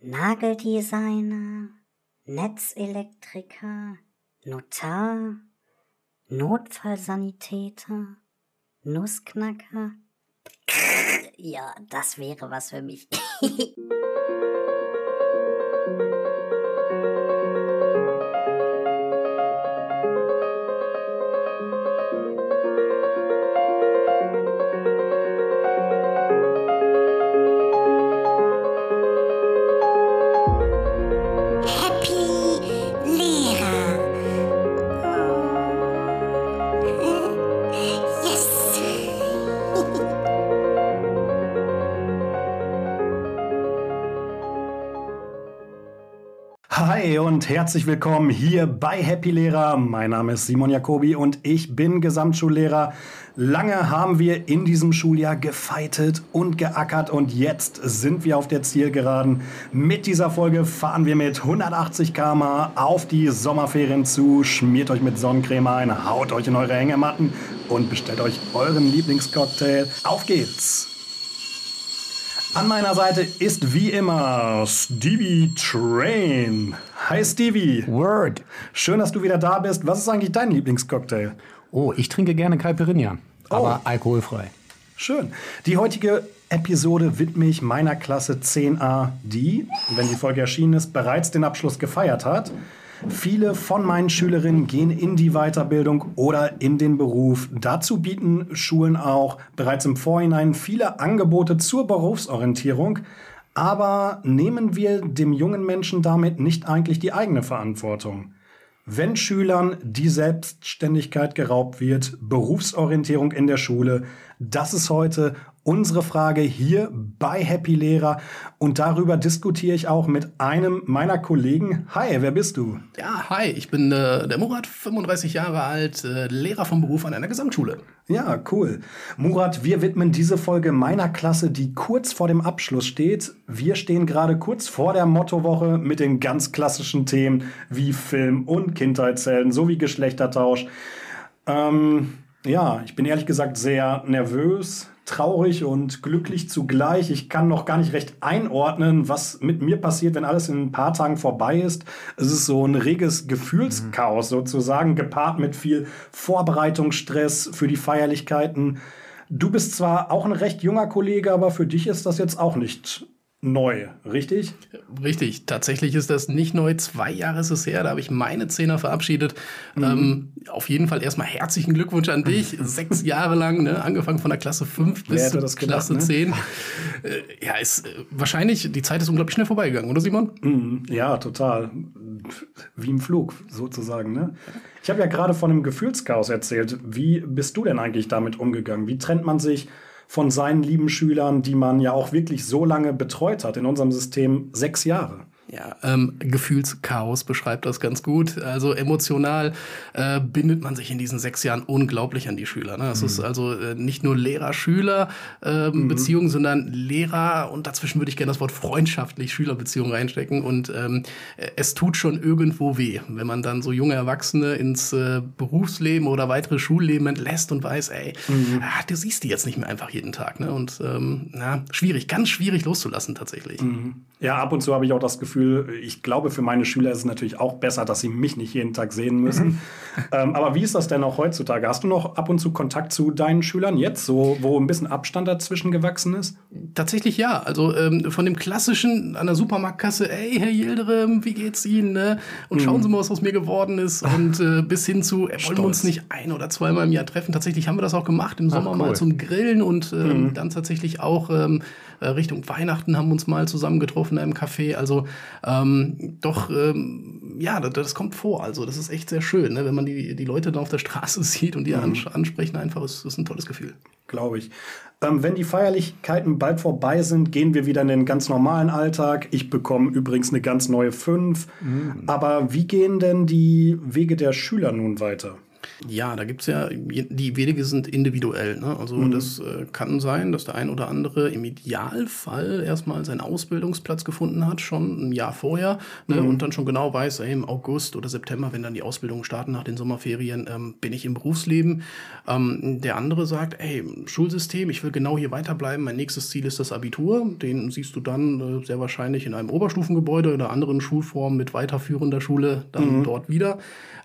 Nageldesigner, Netzelektriker, Notar, Notfallsanitäter, Nussknacker. Ja, das wäre was für mich. herzlich willkommen hier bei Happy Lehrer. Mein Name ist Simon Jacobi und ich bin Gesamtschullehrer. Lange haben wir in diesem Schuljahr gefeitet und geackert und jetzt sind wir auf der Zielgeraden. Mit dieser Folge fahren wir mit 180 km auf die Sommerferien zu. Schmiert euch mit Sonnencreme ein, haut euch in eure Hängematten und bestellt euch euren Lieblingscocktail. Auf geht's! An meiner Seite ist wie immer Stevie Train. Hi Stevie. Word. Schön, dass du wieder da bist. Was ist eigentlich dein Lieblingscocktail? Oh, ich trinke gerne Caipirinha, aber alkoholfrei. Schön. Die heutige Episode widme ich meiner Klasse 10a, die, wenn die Folge erschienen ist, bereits den Abschluss gefeiert hat. Viele von meinen Schülerinnen gehen in die Weiterbildung oder in den Beruf. Dazu bieten Schulen auch bereits im Vorhinein viele Angebote zur Berufsorientierung. Aber nehmen wir dem jungen Menschen damit nicht eigentlich die eigene Verantwortung? Wenn Schülern die Selbstständigkeit geraubt wird, Berufsorientierung in der Schule, das ist heute unsere Frage hier bei Happy Lehrer und darüber diskutiere ich auch mit einem meiner Kollegen. Hi, wer bist du? Ja, hi, ich bin äh, der Murat, 35 Jahre alt, äh, Lehrer vom Beruf an einer Gesamtschule. Ja, cool. Murat, wir widmen diese Folge meiner Klasse, die kurz vor dem Abschluss steht. Wir stehen gerade kurz vor der Mottowoche mit den ganz klassischen Themen wie Film und Kindheitshelden sowie Geschlechtertausch. Ähm, ja, ich bin ehrlich gesagt sehr nervös, traurig und glücklich zugleich. Ich kann noch gar nicht recht einordnen, was mit mir passiert, wenn alles in ein paar Tagen vorbei ist. Es ist so ein reges Gefühlschaos sozusagen, gepaart mit viel Vorbereitungsstress für die Feierlichkeiten. Du bist zwar auch ein recht junger Kollege, aber für dich ist das jetzt auch nicht neu, richtig? Richtig, tatsächlich ist das nicht neu. Zwei Jahre ist es her, da habe ich meine Zehner verabschiedet. Ähm, auf jeden Fall erstmal herzlichen Glückwunsch an dich. Sechs Jahre lang, ne? angefangen von der Klasse 5 Wer bis zur das gedacht, Klasse ne? 10. Äh, ja, ist äh, wahrscheinlich, die Zeit ist unglaublich schnell vorbeigegangen, oder Simon? Mhm, Ja, total. Wie im Flug sozusagen. Ne? Ich habe ja gerade von einem Gefühlschaos erzählt. Wie bist du denn eigentlich damit umgegangen? Wie trennt man sich von seinen lieben Schülern, die man ja auch wirklich so lange betreut hat in unserem System? Sechs Jahre. Ja, ähm, Gefühlschaos beschreibt das ganz gut. Also emotional äh, bindet man sich in diesen sechs Jahren unglaublich an die Schüler. Ne? Das ist also äh, nicht nur Lehrer-Schüler-Beziehung, sondern Lehrer und dazwischen würde ich gerne das Wort freundschaftlich Schülerbeziehung reinstecken. Und ähm, äh, es tut schon irgendwo weh, wenn man dann so junge Erwachsene ins äh, Berufsleben oder weitere Schulleben entlässt und weiß, ey, ah, du siehst die jetzt nicht mehr einfach jeden Tag. Ne? Und ähm, na, schwierig, ganz schwierig loszulassen tatsächlich. Ja, ab und zu habe ich auch das Gefühl, ich glaube, für meine Schüler ist es natürlich auch besser, dass sie mich nicht jeden Tag sehen müssen. ähm, aber wie ist das denn auch heutzutage? Hast du noch ab und zu Kontakt zu deinen Schülern jetzt, so, wo ein bisschen Abstand dazwischen gewachsen ist? Tatsächlich ja. Also ähm, von dem klassischen an der Supermarktkasse, ey, Herr Yildirim, wie geht's Ihnen? Ne? Und schauen Sie mal, was aus mir geworden ist. Und äh, bis hin zu, äh, wollen wir uns nicht ein oder zweimal im Jahr treffen. Tatsächlich haben wir das auch gemacht im Sommer cool. mal zum Grillen und ähm, dann tatsächlich auch ähm, äh, Richtung Weihnachten haben wir uns mal zusammen getroffen in einem Café. Also ähm, doch, ähm, ja, das, das kommt vor. Also das ist echt sehr schön, ne? wenn man die, die Leute dann auf der Straße sieht und die ans ansprechen einfach, ist, ist ein tolles Gefühl. Glaube ich. Ähm, wenn die Feierlichkeiten bald vorbei sind, gehen wir wieder in den ganz normalen Alltag. Ich bekomme übrigens eine ganz neue 5. Aber wie gehen denn die Wege der Schüler nun weiter? Ja, da gibt's ja, die Wege sind individuell. Ne? Also das äh, kann sein, dass der ein oder andere im Idealfall erstmal seinen Ausbildungsplatz gefunden hat, schon ein Jahr vorher, ne? und dann schon genau weiß, ey, im August oder September, wenn dann die Ausbildung starten nach den Sommerferien, ähm, bin ich im Berufsleben. Ähm, der andere sagt, ey, Schulsystem, ich will genau hier weiterbleiben, mein nächstes Ziel ist das Abitur. Den siehst du dann äh, sehr wahrscheinlich in einem Oberstufengebäude oder anderen Schulform mit weiterführender Schule dann dort wieder.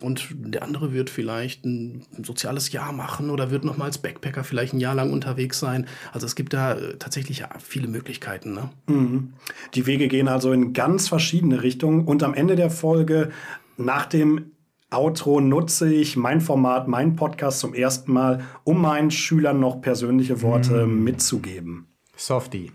Und der andere wird vielleicht ein soziales Jahr machen oder wird nochmal als Backpacker vielleicht ein Jahr lang unterwegs sein. Also es gibt da äh, tatsächlich viele Möglichkeiten. Ne? Die Wege gehen also in ganz verschiedene Richtungen und am Ende der Folge nach dem Outro nutze ich mein Format, mein Podcast zum ersten Mal, um meinen Schülern noch persönliche Worte mitzugeben. Softie.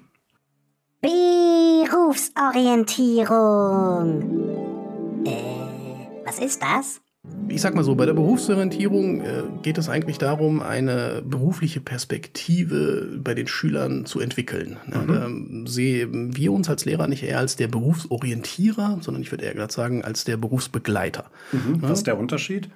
Berufsorientierung. Äh, was ist das? Ich sag mal so, bei der Berufsorientierung äh, geht es eigentlich darum, eine berufliche Perspektive bei den Schülern zu entwickeln. Ne? Da sehen wir uns als Lehrer nicht eher als der Berufsorientierer, sondern ich würde eher gerade sagen, als der Berufsbegleiter. Was ist der Unterschied?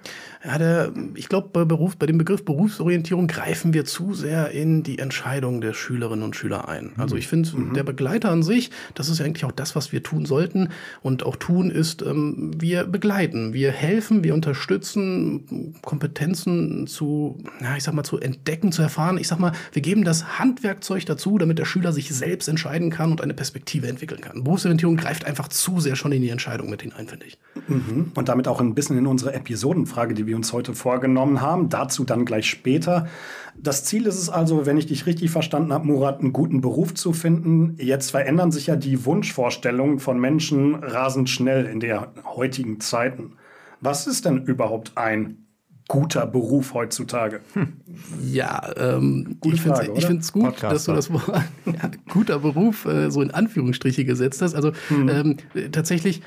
Ja, der, ich glaube, bei, Beruf, bei dem Begriff Berufsorientierung greifen wir zu sehr in die Entscheidung der Schülerinnen und Schüler ein. Also ich finde, der Begleiter an sich, das ist ja eigentlich auch das, was wir tun sollten und auch tun, ist, ähm, wir begleiten, wir helfen, wir unterstützen, Kompetenzen zu, ja, ich sag mal, zu entdecken, zu erfahren. Ich sag mal, wir geben das Handwerkzeug dazu, damit der Schüler sich selbst entscheiden kann und eine Perspektive entwickeln kann. Berufsorientierung greift einfach zu sehr schon in die Entscheidung mit hinein, finde ich. Und damit auch ein bisschen in unsere Episodenfrage, die wir uns heute vorgenommen haben. Dazu dann gleich später. Das Ziel ist es also, wenn ich dich richtig verstanden habe, Murat, einen guten Beruf zu finden. Jetzt verändern sich ja die Wunschvorstellungen von Menschen rasend schnell in der heutigen Zeiten. Was ist denn überhaupt ein guter Beruf heutzutage? Ja, ähm, Gute ich finde find's gut, dass du das Wort ja, guter Beruf äh, so in Anführungsstriche gesetzt hast. Also ähm, äh, tatsächlich,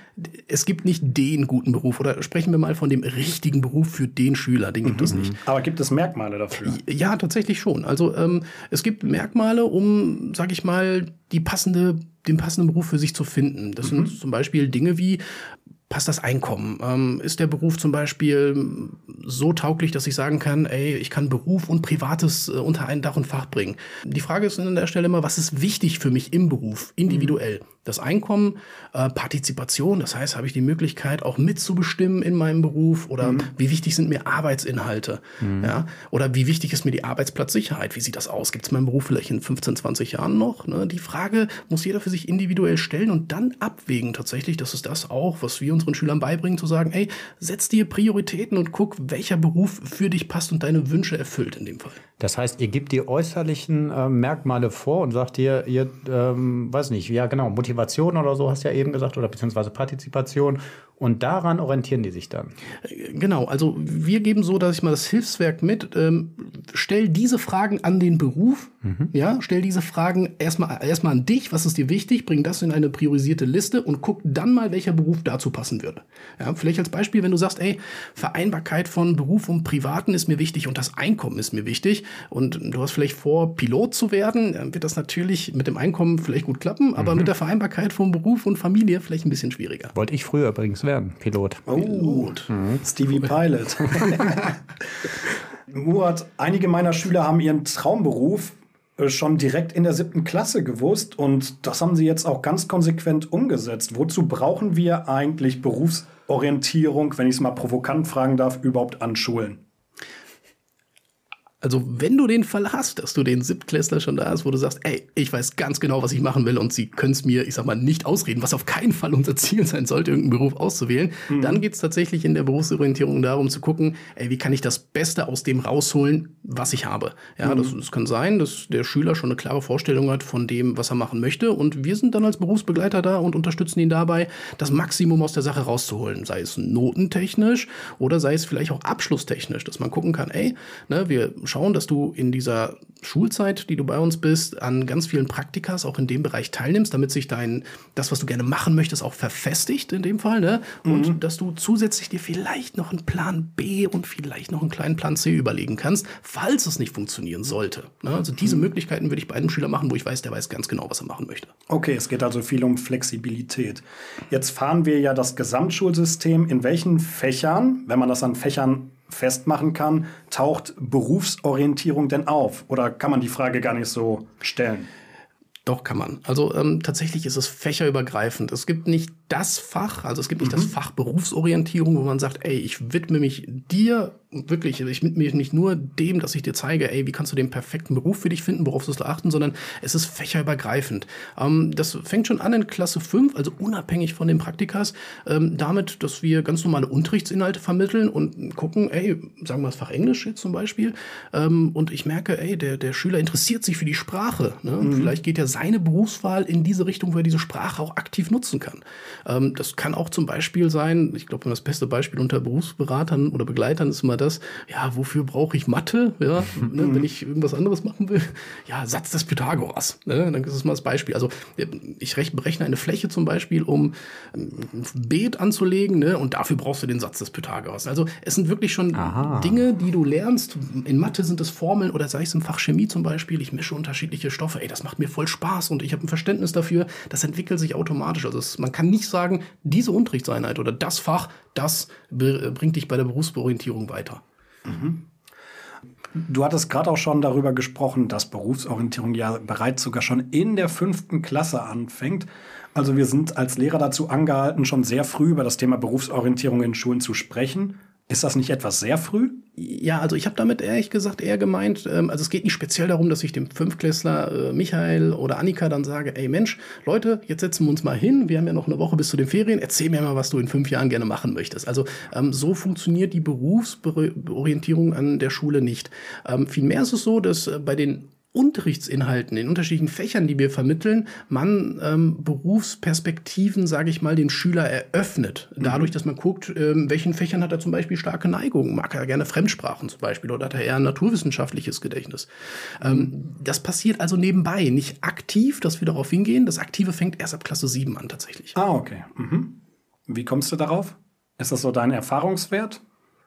es gibt nicht den guten Beruf oder sprechen wir mal von dem richtigen Beruf für den Schüler, den gibt es nicht. Aber gibt es Merkmale dafür? Ja, tatsächlich schon. Also ähm, es gibt Merkmale, um, sag ich mal, die passende, den passenden Beruf für sich zu finden. Das sind zum Beispiel Dinge wie passt das Einkommen? Ähm, ist der Beruf zum Beispiel so tauglich, dass ich sagen kann, ey, ich kann Beruf und Privates äh, unter ein Dach und Fach bringen? Die Frage ist an der Stelle immer, was ist wichtig für mich im Beruf, individuell? Das Einkommen, äh, Partizipation, das heißt, habe ich die Möglichkeit, auch mitzubestimmen in meinem Beruf oder wie wichtig sind mir Arbeitsinhalte? Ja? Oder wie wichtig ist mir die Arbeitsplatzsicherheit? Wie sieht das aus? Gibt es meinen Beruf vielleicht in 15, 20 Jahren noch? Ne? Die Frage muss jeder für sich individuell stellen und dann abwägen tatsächlich. Das ist das auch, was wir unseren Schülern beibringen, zu sagen, ey, setz dir Prioritäten und guck, welcher Beruf für dich passt und deine Wünsche erfüllt in dem Fall. Das heißt, ihr gebt die äußerlichen äh, Merkmale vor und sagt ihr, ihr, ähm, weiß nicht, ja genau, Motivation oder so hast du ja eben gesagt, oder beziehungsweise Partizipation. Und daran orientieren die sich dann. Genau, also wir geben so, dass ich mal das Hilfswerk mit, ähm, stell diese Fragen an den Beruf, ja, stell diese Fragen erstmal erstmal an dich, was ist dir wichtig, bring das in eine priorisierte Liste und guck dann mal, welcher Beruf dazu passen würde. Ja, vielleicht als Beispiel, wenn du sagst, ey, Vereinbarkeit von Beruf und Privaten ist mir wichtig und das Einkommen ist mir wichtig und du hast vielleicht vor, Pilot zu werden, dann wird das natürlich mit dem Einkommen vielleicht gut klappen, aber mit der Vereinbarkeit von Beruf und Familie vielleicht ein bisschen schwieriger. Wollte ich früher übrigens werden, Pilot. Oh, Stevie Pilot. Murat, einige meiner Schüler haben ihren Traumberuf äh, schon direkt in der siebten Klasse gewusst und das haben sie jetzt auch ganz konsequent umgesetzt. Wozu brauchen wir eigentlich Berufsorientierung, wenn ich es mal provokant fragen darf, überhaupt an Schulen? Also, wenn du den Fall hast, dass du den Siebtklässler schon da hast, wo du sagst, ey, ich weiß ganz genau, was ich machen will und sie können es mir, ich sag mal, nicht ausreden, was auf keinen Fall unser Ziel sein sollte, irgendeinen Beruf auszuwählen, dann geht es tatsächlich in der Berufsorientierung darum zu gucken, ey, wie kann ich das Beste aus dem rausholen, was ich habe. Ja, das, das kann sein, dass der Schüler schon eine klare Vorstellung hat von dem, was er machen möchte und wir sind dann als Berufsbegleiter da und unterstützen ihn dabei, das Maximum aus der Sache rauszuholen, sei es notentechnisch oder sei es vielleicht auch abschlusstechnisch, dass man gucken kann, ey, ne, wir schauen, dass du in dieser Schulzeit, die du bei uns bist, an ganz vielen Praktikas auch in dem Bereich teilnimmst, damit sich dein, das, was du gerne machen möchtest, auch verfestigt in dem Fall, ne? Und dass du zusätzlich dir vielleicht noch einen Plan B und vielleicht noch einen kleinen Plan C überlegen kannst, falls es nicht funktionieren sollte. Ne? Also diese Möglichkeiten würde ich bei einem Schüler machen, wo ich weiß, der weiß ganz genau, was er machen möchte. Okay, es geht also viel um Flexibilität. Jetzt fahren wir ja das Gesamtschulsystem. In welchen Fächern, wenn man das an Fächern festmachen kann, taucht Berufsorientierung denn auf? Oder kann man die Frage gar nicht so stellen? Doch, kann man. Also ähm, tatsächlich ist es fächerübergreifend. Es gibt nicht das Fach, also es gibt nicht das Fach Berufsorientierung, wo man sagt, ey, ich widme mich dir wirklich, ich widme mich nicht nur dem, dass ich dir zeige, ey, wie kannst du den perfekten Beruf für dich finden, worauf sollst du achten, sondern es ist fächerübergreifend. Ähm, das fängt schon an in Klasse 5, also unabhängig von den Praktikas, ähm, damit, dass wir ganz normale Unterrichtsinhalte vermitteln und gucken, ey, sagen wir das Fach Englisch jetzt zum Beispiel, ähm, und ich merke, ey, der, der Schüler interessiert sich für die Sprache. Ne? Und vielleicht geht ja seine Berufswahl in diese Richtung, wo er diese Sprache auch aktiv nutzen kann. Ähm, das kann auch zum Beispiel sein, ich glaube, das beste Beispiel unter Berufsberatern oder Begleitern ist immer das, ja, wofür brauche ich Mathe, ja, ne, wenn ich irgendwas anderes machen will? Ja, Satz des Pythagoras, ne, dann ist es mal das Beispiel. Also ich rech- berechne eine Fläche zum Beispiel, um ein Beet anzulegen, ne, und dafür brauchst du den Satz des Pythagoras. Also es sind wirklich schon Aha. Dinge, die du lernst. In Mathe sind es Formeln oder sei es im Fach Chemie zum Beispiel. Ich mische unterschiedliche Stoffe. Ey, das macht mir voll Spaß und ich habe ein Verständnis dafür. Das entwickelt sich automatisch. Also es, man kann nicht sagen, diese Unterrichtseinheit oder das Fach, das bringt dich bei der Berufsorientierung weiter. Du hattest gerade auch schon darüber gesprochen, dass Berufsorientierung ja bereits sogar schon in der fünften Klasse anfängt. Also wir sind als Lehrer dazu angehalten, schon sehr früh über das Thema Berufsorientierung in Schulen zu sprechen. Ist das nicht etwas sehr früh? Ja, also ich habe damit ehrlich gesagt eher gemeint, ähm, also es geht nicht speziell darum, dass ich dem Fünfklässler äh, Michael oder Annika dann sage, ey Mensch, Leute, jetzt setzen wir uns mal hin, wir haben ja noch eine Woche bis zu den Ferien, erzähl mir mal, was du in fünf Jahren gerne machen möchtest. Also ähm, so funktioniert die Berufsorientierung an der Schule nicht. Ähm, vielmehr ist es so, dass äh, bei den Unterrichtsinhalten, in unterschiedlichen Fächern, die wir vermitteln, man ähm, Berufsperspektiven, sage ich mal, den Schüler eröffnet. Dadurch, dass man guckt, ähm, welchen Fächern hat er zum Beispiel starke Neigung. Mag er gerne Fremdsprachen zum Beispiel oder hat er eher ein naturwissenschaftliches Gedächtnis. Ähm, das passiert also nebenbei, nicht aktiv, dass wir darauf hingehen. Das Aktive fängt erst ab Klasse 7 an tatsächlich. Ah, okay. Mhm. Wie kommst du darauf? Ist das so dein Erfahrungswert?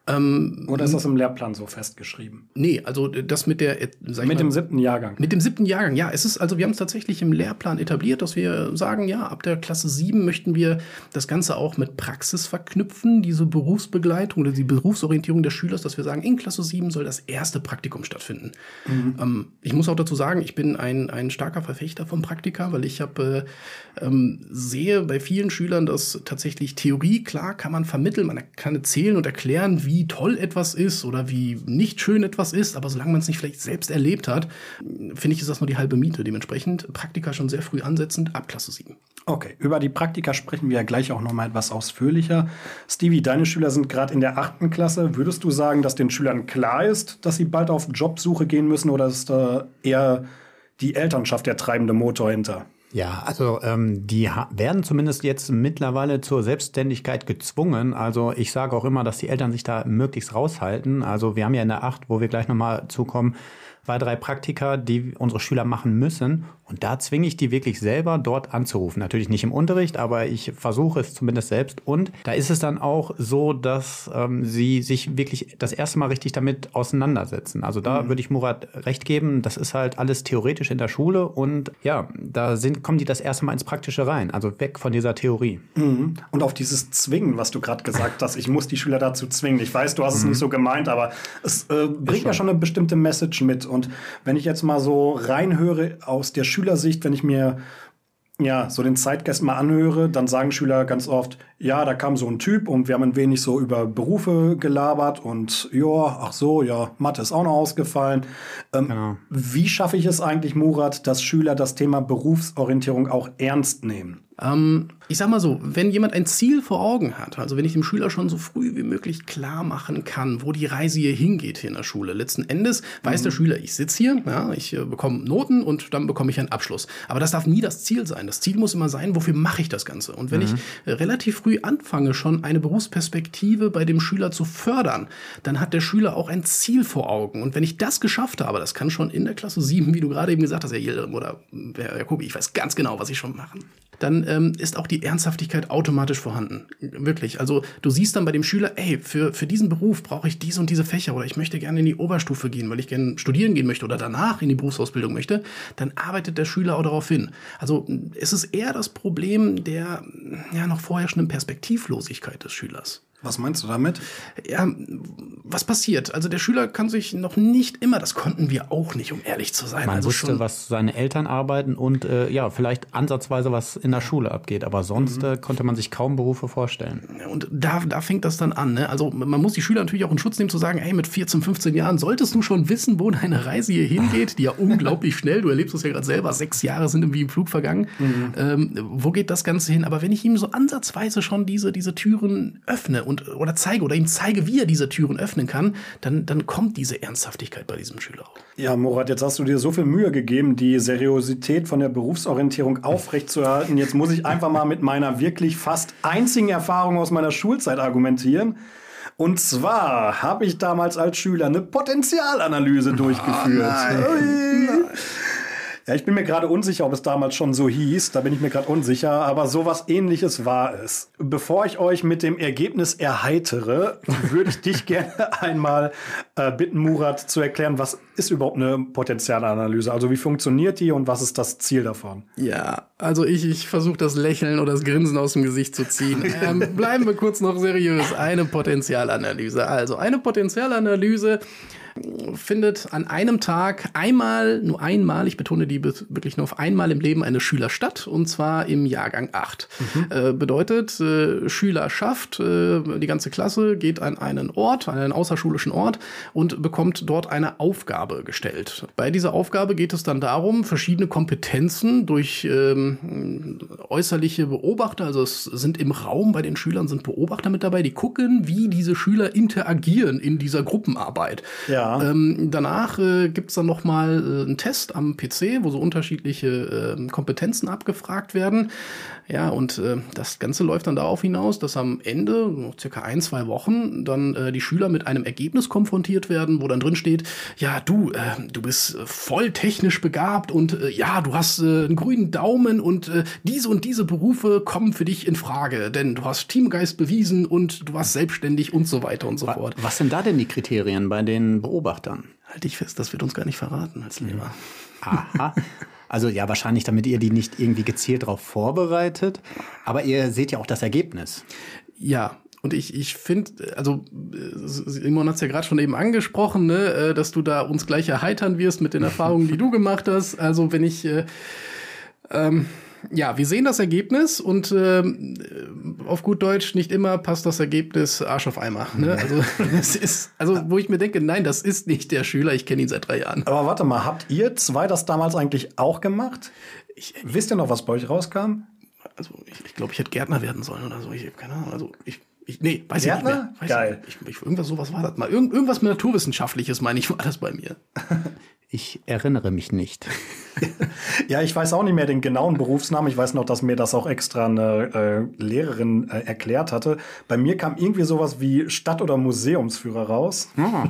Ähm, Oder ist das im Lehrplan so festgeschrieben? nee, also das mit der, äh, Mit mal, dem siebten Jahrgang. Mit dem siebten Jahrgang, ja. Es ist, also wir haben es tatsächlich im Lehrplan etabliert, dass wir sagen, ja, ab der Klasse 7 möchten wir das Ganze auch mit Praxis verknüpfen, diese Berufsbegleitung oder die Berufsorientierung des Schülers, dass wir sagen, in Klasse 7 soll das erste Praktikum stattfinden. Ähm, ich muss auch dazu sagen, ich bin ein, ein starker Verfechter von Praktika, weil ich habe äh, ähm, sehe bei vielen Schülern, dass tatsächlich Theorie, klar, kann man vermitteln, man kann erzählen und erklären, wie toll etwas ist oder wie nicht schön etwas ist, aber solange man es nicht vielleicht selbst erlebt hat, finde ich, ist das nur die halbe Miete. Dementsprechend Praktika schon sehr früh ansetzend ab Klasse 7. Okay, über die Praktika sprechen wir ja gleich auch noch mal etwas ausführlicher. Stevie, deine Schüler sind gerade in der achten Klasse. Würdest du sagen, dass den Schülern klar ist, dass sie bald auf Jobsuche gehen müssen oder ist da eher die Elternschaft der treibende Motor hinter? Ja, also ähm, die werden zumindest jetzt mittlerweile zur Selbstständigkeit gezwungen. Also ich sage auch immer, dass die Eltern sich da möglichst raushalten. Also wir haben ja in der Acht, wo wir gleich nochmal zukommen, zwei, drei Praktika, die unsere Schüler machen müssen. Und da zwinge ich die wirklich selber dort anzurufen. Natürlich nicht im Unterricht, aber ich versuche es zumindest selbst. Und da ist es dann auch so, dass ähm, sie sich wirklich das erste Mal richtig damit auseinandersetzen. Also da würde ich Murat recht geben. Das ist halt alles theoretisch in der Schule. Und ja, da sind, kommen die das erste Mal ins Praktische rein. Also weg von dieser Theorie. Mhm. Und auf dieses Zwingen, was du gerade gesagt hast, ich muss die Schüler dazu zwingen. Ich weiß, du hast es nicht so gemeint, aber es äh, bringt ja schon eine bestimmte Message mit. Und wenn ich jetzt mal so reinhöre aus der Schülersicht, wenn ich mir ja, so den Zeitgeist mal anhöre, dann sagen Schüler ganz oft, ja, da kam so ein Typ und wir haben ein wenig so über Berufe gelabert und ja, ach so, ja, Mathe ist auch noch ausgefallen. Ähm, Genau. Wie schaffe ich es eigentlich, Murat, dass Schüler das Thema Berufsorientierung auch ernst nehmen? Ähm, ich sag mal so, wenn jemand ein Ziel vor Augen hat, also wenn ich dem Schüler schon so früh wie möglich klar machen kann, wo die Reise hier hingeht hier in der Schule. Letzten Endes weiß der Schüler, ich sitze hier, ja, ich äh, bekomme Noten und dann bekomme ich einen Abschluss. Aber das darf nie das Ziel sein. Das Ziel muss immer sein, wofür mache ich das Ganze? Und wenn ich äh, relativ früh anfange, schon eine Berufsperspektive bei dem Schüler zu fördern, dann hat der Schüler auch ein Ziel vor Augen. Und wenn ich das geschafft habe, das kann schon in der Klasse 7, wie du gerade eben gesagt hast, Herr Yildirim oder äh, Herr Jakobi, ich weiß ganz genau, was ich schon mache dann ähm, ist auch die Ernsthaftigkeit automatisch vorhanden. Wirklich. Also du siehst dann bei dem Schüler, ey, für, für diesen Beruf brauche ich diese und diese Fächer oder ich möchte gerne in die Oberstufe gehen, weil ich gerne studieren gehen möchte oder danach in die Berufsausbildung möchte, dann arbeitet der Schüler auch darauf hin. Also es ist eher das Problem der ja noch vorherrschenden Perspektivlosigkeit des Schülers. Was meinst du damit? Ja, was passiert? Also der Schüler kann sich noch nicht immer, das konnten wir auch nicht, um ehrlich zu sein. Man also wusste, schon, was seine Eltern arbeiten und äh, ja, vielleicht ansatzweise was in der Schule abgeht. Aber sonst äh, konnte man sich kaum Berufe vorstellen. Und da, da fängt das dann an. Ne? Also man muss die Schüler natürlich auch in Schutz nehmen, zu sagen, hey, mit 14, 15 Jahren solltest du schon wissen, wo deine Reise hier hingeht, die ja unglaublich schnell, du erlebst es ja gerade selber, sechs Jahre sind irgendwie im Flug vergangen. Ähm, wo geht das Ganze hin? Aber wenn ich ihm so ansatzweise schon diese, diese Türen öffne und oder zeige oder ihm zeige, wie er diese Türen öffnen kann, dann, dann kommt diese Ernsthaftigkeit bei diesem Schüler auch. Ja, Murat, jetzt hast du dir so viel Mühe gegeben, die Seriosität von der Berufsorientierung aufrechtzuerhalten. Jetzt muss ich einfach mal mit meiner wirklich fast einzigen Erfahrung aus meiner Schulzeit argumentieren. Und zwar habe ich damals als Schüler eine Potenzialanalyse durchgeführt. Ui. Ja, ich bin mir gerade unsicher, ob es damals schon so hieß. Da bin ich mir gerade unsicher. Aber sowas ähnliches war es. Bevor ich euch mit dem Ergebnis erheitere, würde ich dich gerne einmal äh, bitten, Murat, zu erklären, was ist überhaupt eine Potenzialanalyse? Also wie funktioniert die und was ist das Ziel davon? Ja, also ich, ich versuche das Lächeln oder das Grinsen aus dem Gesicht zu ziehen. Ähm, bleiben wir kurz noch seriös. Eine Potenzialanalyse. Also eine Potenzialanalyse findet an einem Tag einmal, nur einmal, ich betone die wirklich nur auf einmal im Leben eines Schülers statt, und zwar im Jahrgang 8. Mhm. Äh, bedeutet, äh, Schüler schafft, äh, die ganze Klasse geht an einen Ort, an einen außerschulischen Ort und bekommt dort eine Aufgabe gestellt. Bei dieser Aufgabe geht es dann darum, verschiedene Kompetenzen durch ähm, äußerliche Beobachter, also es sind im Raum bei den Schülern sind Beobachter mit dabei, die gucken, wie diese Schüler interagieren in dieser Gruppenarbeit. Ja. Ähm, danach äh, gibt es dann noch mal äh, einen Test am PC, wo so unterschiedliche äh, Kompetenzen abgefragt werden. Ja, und äh, das Ganze läuft dann darauf hinaus, dass am Ende, noch circa ein, zwei Wochen, dann äh, die Schüler mit einem Ergebnis konfrontiert werden, wo dann drin steht, ja, du, äh, du bist voll technisch begabt und äh, ja, du hast äh, einen grünen Daumen und äh, diese und diese Berufe kommen für dich in Frage, denn du hast Teamgeist bewiesen und du warst selbstständig und so weiter und so fort. Was sind da denn die Kriterien bei den Beobachtern? Halte ich fest, das wird uns gar nicht verraten als Lehrer. Aha. Also ja, wahrscheinlich, damit ihr die nicht irgendwie gezielt darauf vorbereitet. Aber ihr seht ja auch das Ergebnis. Ja, und ich, ich finde, also Simon hat es ja gerade schon eben angesprochen, ne, dass du da uns gleich erheitern wirst mit den Erfahrungen, die du gemacht hast. Also wenn ich äh, ähm, ja, wir sehen das Ergebnis und ähm, auf gut Deutsch nicht immer passt das Ergebnis Arsch auf Eimer. Ne? Also, es ist, also wo ich mir denke, nein, das ist nicht der Schüler, ich kenne ihn seit drei Jahren. Aber warte mal, habt ihr zwei das damals eigentlich auch gemacht? Ich, Wisst ihr noch, was bei euch rauskam? Also ich, ich glaube, ich hätte Gärtner werden sollen oder so. Ich habe keine Ahnung. Also ich, ich nee, weiß Gärtner? ich nicht mehr. Weiß Geil. Ich, ich, irgendwas sowas war das mal. Irgend, irgendwas mit Naturwissenschaftliches, meine ich, war das bei mir. Ich erinnere mich nicht. ja, ich weiß auch nicht mehr den genauen Berufsnamen. Ich weiß noch, dass mir das auch extra eine äh, Lehrerin äh, erklärt hatte. Bei mir kam irgendwie sowas wie Stadt- oder Museumsführer raus. Oh,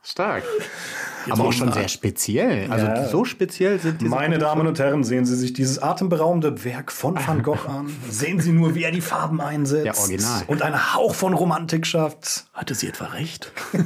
stark. Aber auch schon sehr speziell. Also Ja. so speziell sind diese Meine. Damen und Herren, sehen Sie sich dieses atemberaubende Werk von Van Gogh an. Sehen Sie nur, wie er die Farben einsetzt. Ja, original. Und einen Hauch von Romantik schafft. Hatte sie etwa recht?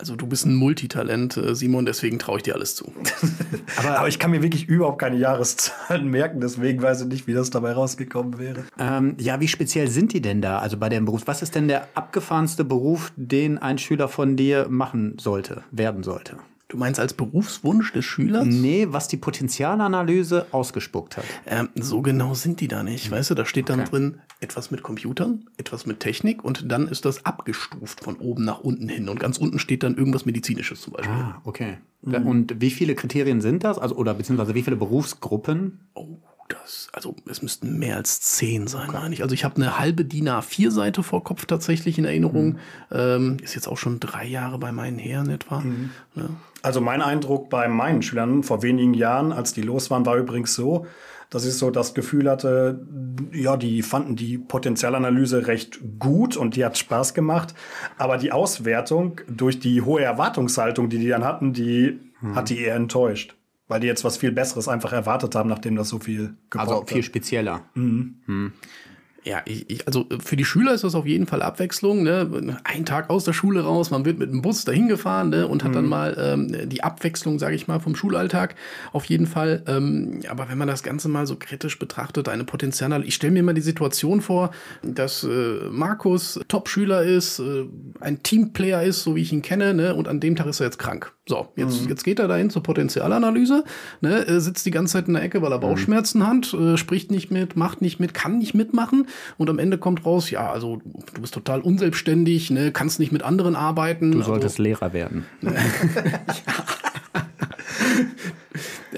also du bist ein Multitalent, äh, Simon, deswegen traue ich dir alles zu. Aber, ich kann mir wirklich überhaupt keine Jahreszahlen merken, deswegen weiß ich nicht, wie das dabei rausgekommen wäre. Ähm, ja, wie speziell sind die denn da? Also bei dem Beruf, was ist denn der abgefahrenste Beruf, den ein Schüler von dir machen sollte, werden sollte? Du meinst als Berufswunsch des Schülers? Nee, was die Potenzialanalyse ausgespuckt hat. Ähm, so genau sind die da nicht. Weißt du, da steht dann drin etwas mit Computern, etwas mit Technik und dann ist das abgestuft von oben nach unten hin. Und ganz unten steht dann irgendwas Medizinisches zum Beispiel. Ah, okay. Und wie viele Kriterien sind das? Also, oder beziehungsweise wie viele Berufsgruppen? Oh, das, also es müssten mehr als zehn sein, meine ich. Also ich habe eine halbe DIN A4-Seite vor Kopf tatsächlich in Erinnerung. Ähm, ist jetzt auch schon drei Jahre bei meinen Herren etwa. Ja. Also mein Eindruck bei meinen Schülern vor wenigen Jahren, als die los waren, war übrigens so, dass ich so das Gefühl hatte, ja, die fanden die Potenzialanalyse recht gut und die hat Spaß gemacht. Aber die Auswertung durch die hohe Erwartungshaltung, die die dann hatten, die hat die eher enttäuscht. Weil die jetzt was viel Besseres einfach erwartet haben, nachdem das so viel gebraucht Also viel hat. spezieller. Ja, ich, ich, also für die Schüler ist das auf jeden Fall Abwechslung. Ne? Ein Tag aus der Schule raus, man wird mit dem Bus dahin gefahren ne? und hat dann mal ähm, die Abwechslung, sage ich mal, vom Schulalltag auf jeden Fall. Ähm, aber wenn man das Ganze mal so kritisch betrachtet, eine Potenzial, ich stelle mir mal die Situation vor, dass äh, Markus Top-Schüler ist, äh, ein Teamplayer ist, so wie ich ihn kenne, ne? und an dem Tag ist er jetzt krank. So, jetzt, jetzt geht er dahin zur Potenzialanalyse, ne? äh, sitzt die ganze Zeit in der Ecke, weil er Bauchschmerzen hat, äh, spricht nicht mit, macht nicht mit, kann nicht mitmachen und am Ende kommt raus, ja, also du bist total unselbstständig, ne? kannst nicht mit anderen arbeiten. Du solltest also, Lehrer werden.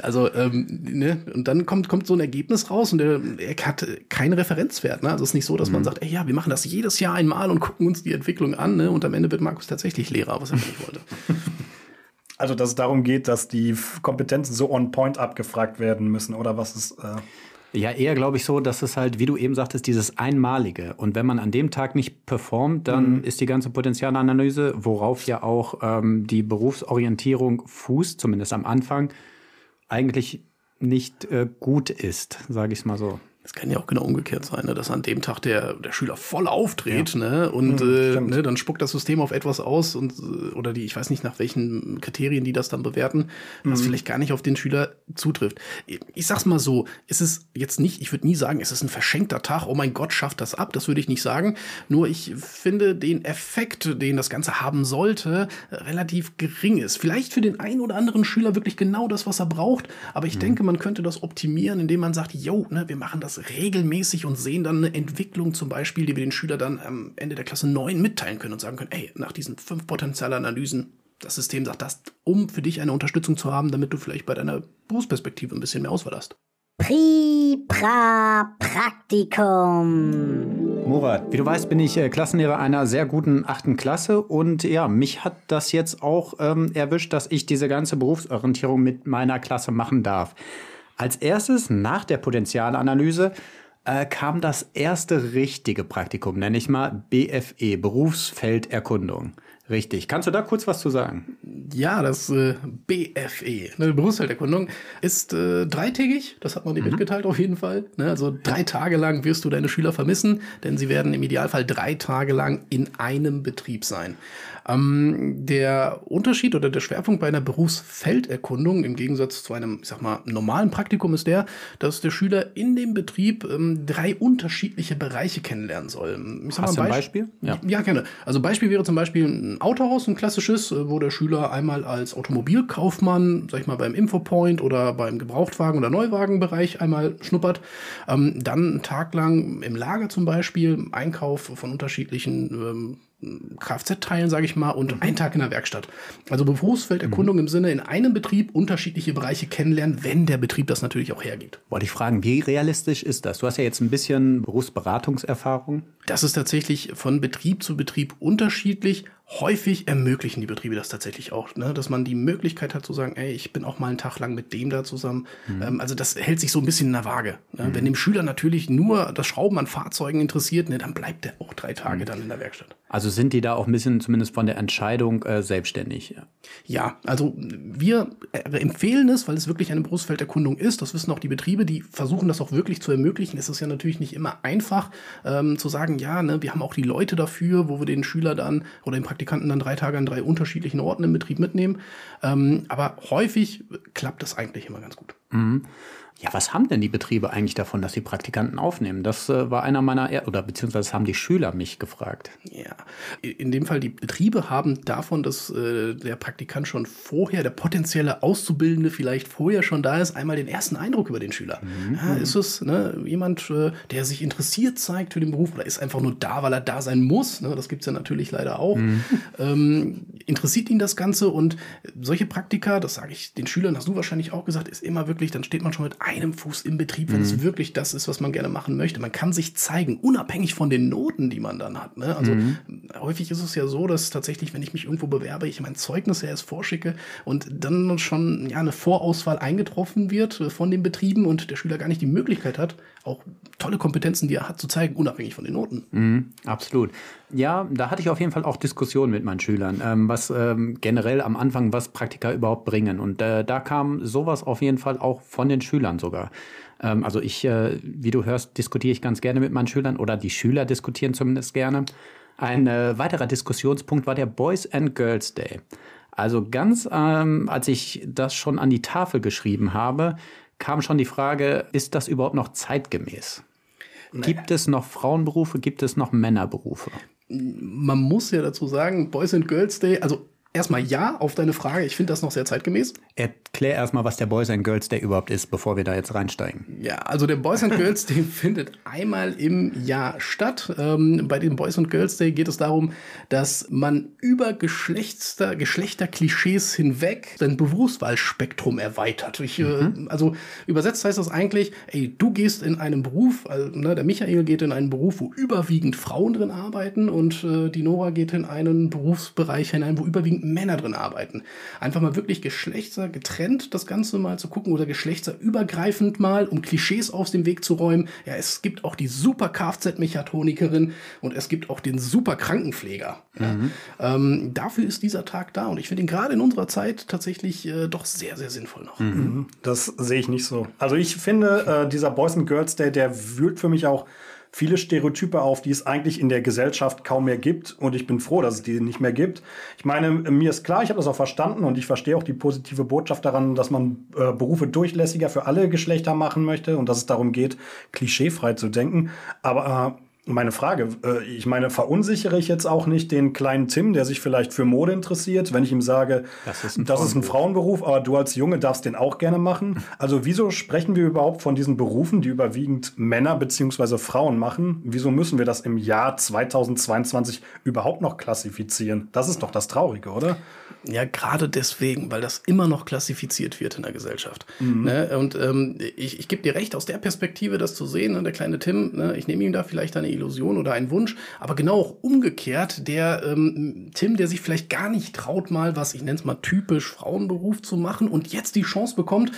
Also, ähm, ne, und dann kommt, kommt so ein Ergebnis raus und der, er hat keinen Referenzwert. Ne? Also es ist nicht so, dass man sagt, ey, ja, wir machen das jedes Jahr einmal und gucken uns die Entwicklung an, ne? Und am Ende wird Markus tatsächlich Lehrer, was er nicht wollte. Also, dass es darum geht, dass die Kompetenzen so on point abgefragt werden müssen, oder was ist. Äh ja, eher glaube ich so, dass es halt, wie du eben sagtest, dieses Einmalige. Und wenn man an dem Tag nicht performt, dann mhm. ist die ganze Potenzialanalyse, worauf ja auch ähm, die Berufsorientierung fußt, zumindest am Anfang, eigentlich nicht äh, gut ist, sage ich es mal so. Es kann ja auch genau umgekehrt sein, ne? dass an dem Tag der, der Schüler voll auftritt, ja. ne? Und mhm, äh, ne, dann spuckt das System auf etwas aus und äh, oder die, ich weiß nicht, nach welchen Kriterien die das dann bewerten, was mhm. vielleicht gar nicht auf den Schüler zutrifft. Ich sag's mal so, es ist jetzt nicht, ich würde nie sagen, es ist ein verschenkter Tag, oh mein Gott, schafft das ab, das würde ich nicht sagen. Nur ich finde den Effekt, den das Ganze haben sollte, relativ gering ist. Vielleicht für den einen oder anderen Schüler wirklich genau das, was er braucht, aber ich mhm. denke, man könnte das optimieren, indem man sagt, yo, ne, wir machen das das regelmäßig und sehen dann eine Entwicklung zum Beispiel, die wir den Schüler dann am Ende der Klasse 9 mitteilen können und sagen können, ey, nach diesen fünf Potenzialanalysen, das System sagt das, um für dich eine Unterstützung zu haben, damit du vielleicht bei deiner Berufsperspektive ein bisschen mehr Auswahl hast. Pri-Pra Praktikum. Murat, wie du weißt, bin ich äh, Klassenlehrer einer sehr guten achten Klasse und ja, mich hat das jetzt auch ähm, erwischt, dass ich diese ganze Berufsorientierung mit meiner Klasse machen darf. Als erstes nach der Potenzialanalyse äh, kam das erste richtige Praktikum, nenne ich mal BFE, Berufsfelderkundung. Richtig. Kannst du da kurz was zu sagen? Ja, das äh, BFE, eine Berufsfelderkundung, ist äh, dreitägig. Das hat man dir mhm. mitgeteilt auf jeden Fall. Ne? Also drei Tage lang wirst du deine Schüler vermissen, denn sie werden im Idealfall drei Tage lang in einem Betrieb sein. Ähm, der Unterschied oder der Schwerpunkt bei einer Berufsfelderkundung im Gegensatz zu einem, ich sag mal, normalen Praktikum ist der, dass der Schüler in dem Betrieb ähm, drei unterschiedliche Bereiche kennenlernen soll. Ich sag Hast mal ein Beispiel? Ja. ja, gerne. Also Beispiel wäre zum Beispiel ein Autohaus, ein klassisches, äh, wo der Schüler einmal als Automobilkaufmann, sag ich mal, beim Infopoint oder beim Gebrauchtwagen- oder Neuwagenbereich einmal schnuppert. Ähm, dann einen Tag lang im Lager zum Beispiel, Einkauf von unterschiedlichen ähm, Kfz-Teilen, sage ich mal, und mhm. einen Tag in der Werkstatt. Also Berufsfelderkundung mhm. im Sinne, in einem Betrieb unterschiedliche Bereiche kennenlernen, wenn der Betrieb das natürlich auch hergibt. Wollte ich fragen, wie realistisch ist das? Du hast ja jetzt ein bisschen Berufsberatungserfahrung. Das ist tatsächlich von Betrieb zu Betrieb unterschiedlich häufig ermöglichen die Betriebe das tatsächlich auch, ne? dass man die Möglichkeit hat zu sagen, ey, ich bin auch mal einen Tag lang mit dem da zusammen. Mhm. Ähm, also das hält sich so ein bisschen in der Waage. Ne? Mhm. Wenn dem Schüler natürlich nur das Schrauben an Fahrzeugen interessiert, ne, dann bleibt er auch drei Tage mhm. dann in der Werkstatt. Also sind die da auch ein bisschen zumindest von der Entscheidung äh, selbstständig? Ja. ja, also wir empfehlen es, weil es wirklich eine Berufsfelderkundung ist. Das wissen auch die Betriebe, die versuchen das auch wirklich zu ermöglichen. Es ist ja natürlich nicht immer einfach ähm, zu sagen, ja, ne, wir haben auch die Leute dafür, wo wir den Schüler dann oder den Praktikanten Praktikanten dann drei Tage an drei unterschiedlichen Orten im Betrieb mitnehmen. Ähm, aber häufig klappt das eigentlich immer ganz gut. Mhm. Ja, was haben denn die Betriebe eigentlich davon, dass sie Praktikanten aufnehmen? Das äh, war einer meiner, er oder beziehungsweise haben die Schüler mich gefragt. Ja, in dem Fall die Betriebe haben davon, dass äh, der Praktikant schon vorher, der potenzielle Auszubildende vielleicht vorher schon da ist, einmal den ersten Eindruck über den Schüler. Mhm. Ja, ist es ne, jemand, äh, der sich interessiert zeigt für den Beruf oder ist einfach nur da, weil er da sein muss? Ne? Das gibt es ja natürlich leider auch. Mhm. Ähm, interessiert ihn das Ganze und solche Praktika, das sage ich den Schülern, hast du wahrscheinlich auch gesagt, ist immer wirklich, dann steht man schon mit einem Fuß im Betrieb, wenn mhm. es wirklich das ist, was man gerne machen möchte. Man kann sich zeigen, unabhängig von den Noten, die man dann hat. Ne? Also mhm. häufig ist es ja so, dass tatsächlich, wenn ich mich irgendwo bewerbe, ich mein Zeugnis erst vorschicke und dann schon ja, eine Vorauswahl eingetroffen wird von den Betrieben und der Schüler gar nicht die Möglichkeit hat, auch tolle Kompetenzen, die er hat, zu zeigen, unabhängig von den Noten. Mhm, absolut. Ja, da hatte ich auf jeden Fall auch Diskussionen mit meinen Schülern, ähm, was ähm, generell am Anfang, was Praktika überhaupt bringen. Und äh, da kam sowas auf jeden Fall auch von den Schülern sogar. Ähm, also ich, äh, wie du hörst, diskutiere ich ganz gerne mit meinen Schülern oder die Schüler diskutieren zumindest gerne. Ein äh, weiterer Diskussionspunkt war der Boys and Girls Day. Also ganz, ähm, als ich das schon an die Tafel geschrieben habe, kam schon die Frage, ist das überhaupt noch zeitgemäß? Gibt es noch Frauenberufe, gibt es noch Männerberufe? Man muss ja dazu sagen, Boys and Girls Day, also erstmal ja auf deine Frage. Ich finde das noch sehr zeitgemäß. Erklär erstmal, was der Boys and Girls Day überhaupt ist, bevor wir da jetzt reinsteigen. Ja, also der Boys and Girls Day findet einmal im Jahr statt. Ähm, bei dem Boys and Girls Day geht es darum, dass man über Geschlechter, Geschlechterklischees hinweg sein Berufswahlspektrum erweitert. Ich, mhm. äh, also übersetzt heißt das eigentlich, ey, du gehst in einen Beruf, also, ne, der Michael geht in einen Beruf, wo überwiegend Frauen drin arbeiten und äh, die Nora geht in einen Berufsbereich hinein, wo überwiegend Männer drin arbeiten. Einfach mal wirklich Geschlechter getrennt das Ganze mal zu gucken oder geschlechterübergreifend mal, um Klischees aus dem Weg zu räumen. Ja, es gibt auch die super Kfz-Mechatronikerin und es gibt auch den super Krankenpfleger. Mhm. Ja. Ähm, dafür ist dieser Tag da und ich finde ihn gerade in unserer Zeit tatsächlich äh, doch sehr, sehr sinnvoll noch. Mhm. Das sehe ich nicht so. Also ich finde, äh, dieser Boys and Girls Day, der wühlt für mich auch viele Stereotype auf, die es eigentlich in der Gesellschaft kaum mehr gibt. Und ich bin froh, dass es die nicht mehr gibt. Ich meine, mir ist klar, ich habe das auch verstanden und ich verstehe auch die positive Botschaft daran, dass man äh, Berufe durchlässiger für alle Geschlechter machen möchte und dass es darum geht, klischeefrei zu denken. Aber äh, meine Frage, äh, ich meine, verunsichere ich jetzt auch nicht den kleinen Tim, der sich vielleicht für Mode interessiert, wenn ich ihm sage, das ist ein, das ist ein Frauenberuf, aber du als Junge darfst den auch gerne machen? Also wieso sprechen wir überhaupt von diesen Berufen, die überwiegend Männer beziehungsweise Frauen machen? Wieso müssen wir das im Jahr 2022 überhaupt noch klassifizieren? Das ist doch das Traurige, oder? Ja, gerade deswegen, weil das immer noch klassifiziert wird in der Gesellschaft. Mhm. Ne? Und ähm, ich, ich gebe dir recht, aus der Perspektive das zu sehen, ne? der kleine Tim, ne? ich nehme ihm da vielleicht eine Illusion oder einen Wunsch, aber genau auch umgekehrt, der ähm, Tim, der sich vielleicht gar nicht traut, mal was, ich nenne es mal typisch Frauenberuf zu machen und jetzt die Chance bekommt,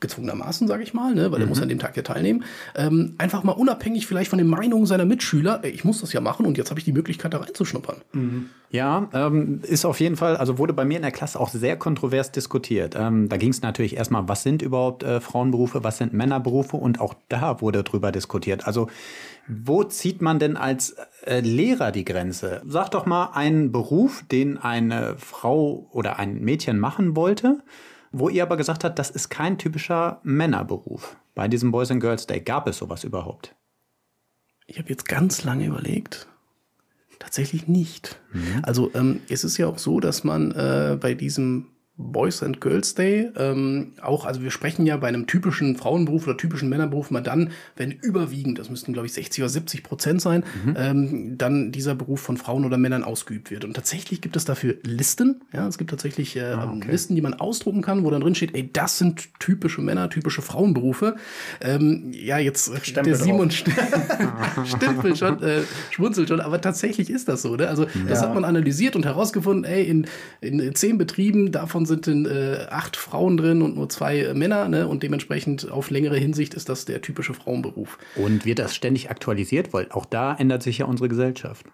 gezwungenermaßen, sage ich mal, ne? weil mhm. er muss an dem Tag ja teilnehmen, ähm, einfach mal unabhängig vielleicht von den Meinungen seiner Mitschüler, ey, ich muss das ja machen und jetzt habe ich die Möglichkeit, da reinzuschnuppern. Mhm. Ja, ähm, ist auf jeden Fall, also wurde bei mir in der Klasse auch sehr kontrovers diskutiert. Ähm, da ging es natürlich erstmal, was sind überhaupt äh, Frauenberufe, was sind Männerberufe und auch da wurde drüber diskutiert. Also wo zieht man denn als äh, Lehrer die Grenze? Sag doch mal einen Beruf, den eine Frau oder ein Mädchen machen wollte, wo ihr aber gesagt habt, das ist kein typischer Männerberuf. Bei diesem Boys and Girls Day gab es sowas überhaupt? Ich habe jetzt ganz lange überlegt Tatsächlich nicht. Mhm. Also ähm, es ist ja auch so, dass man äh, bei diesem Boys and Girls Day. Ähm, auch, also wir sprechen ja bei einem typischen Frauenberuf oder typischen Männerberuf mal dann, wenn überwiegend, das müssten glaube ich 60 oder 70 Prozent sein, mhm. ähm, dann dieser Beruf von Frauen oder Männern ausgeübt wird. Und tatsächlich gibt es dafür Listen. Ja, es gibt tatsächlich äh, ah, okay. Listen, die man ausdrucken kann, wo dann drin steht, ey, das sind typische Männer, typische Frauenberufe. Ähm, ja, jetzt Stempel der Simon Stempel schon, äh, schmunzelt schon, aber tatsächlich ist das so. Ne? Also ja. das hat man analysiert und herausgefunden, ey, in, in zehn Betrieben davon sind in, äh, acht Frauen drin und nur zwei äh, Männer. Ne? Und dementsprechend auf längere Hinsicht ist das der typische Frauenberuf. Und wird das ständig aktualisiert? Weil auch da ändert sich ja unsere Gesellschaft.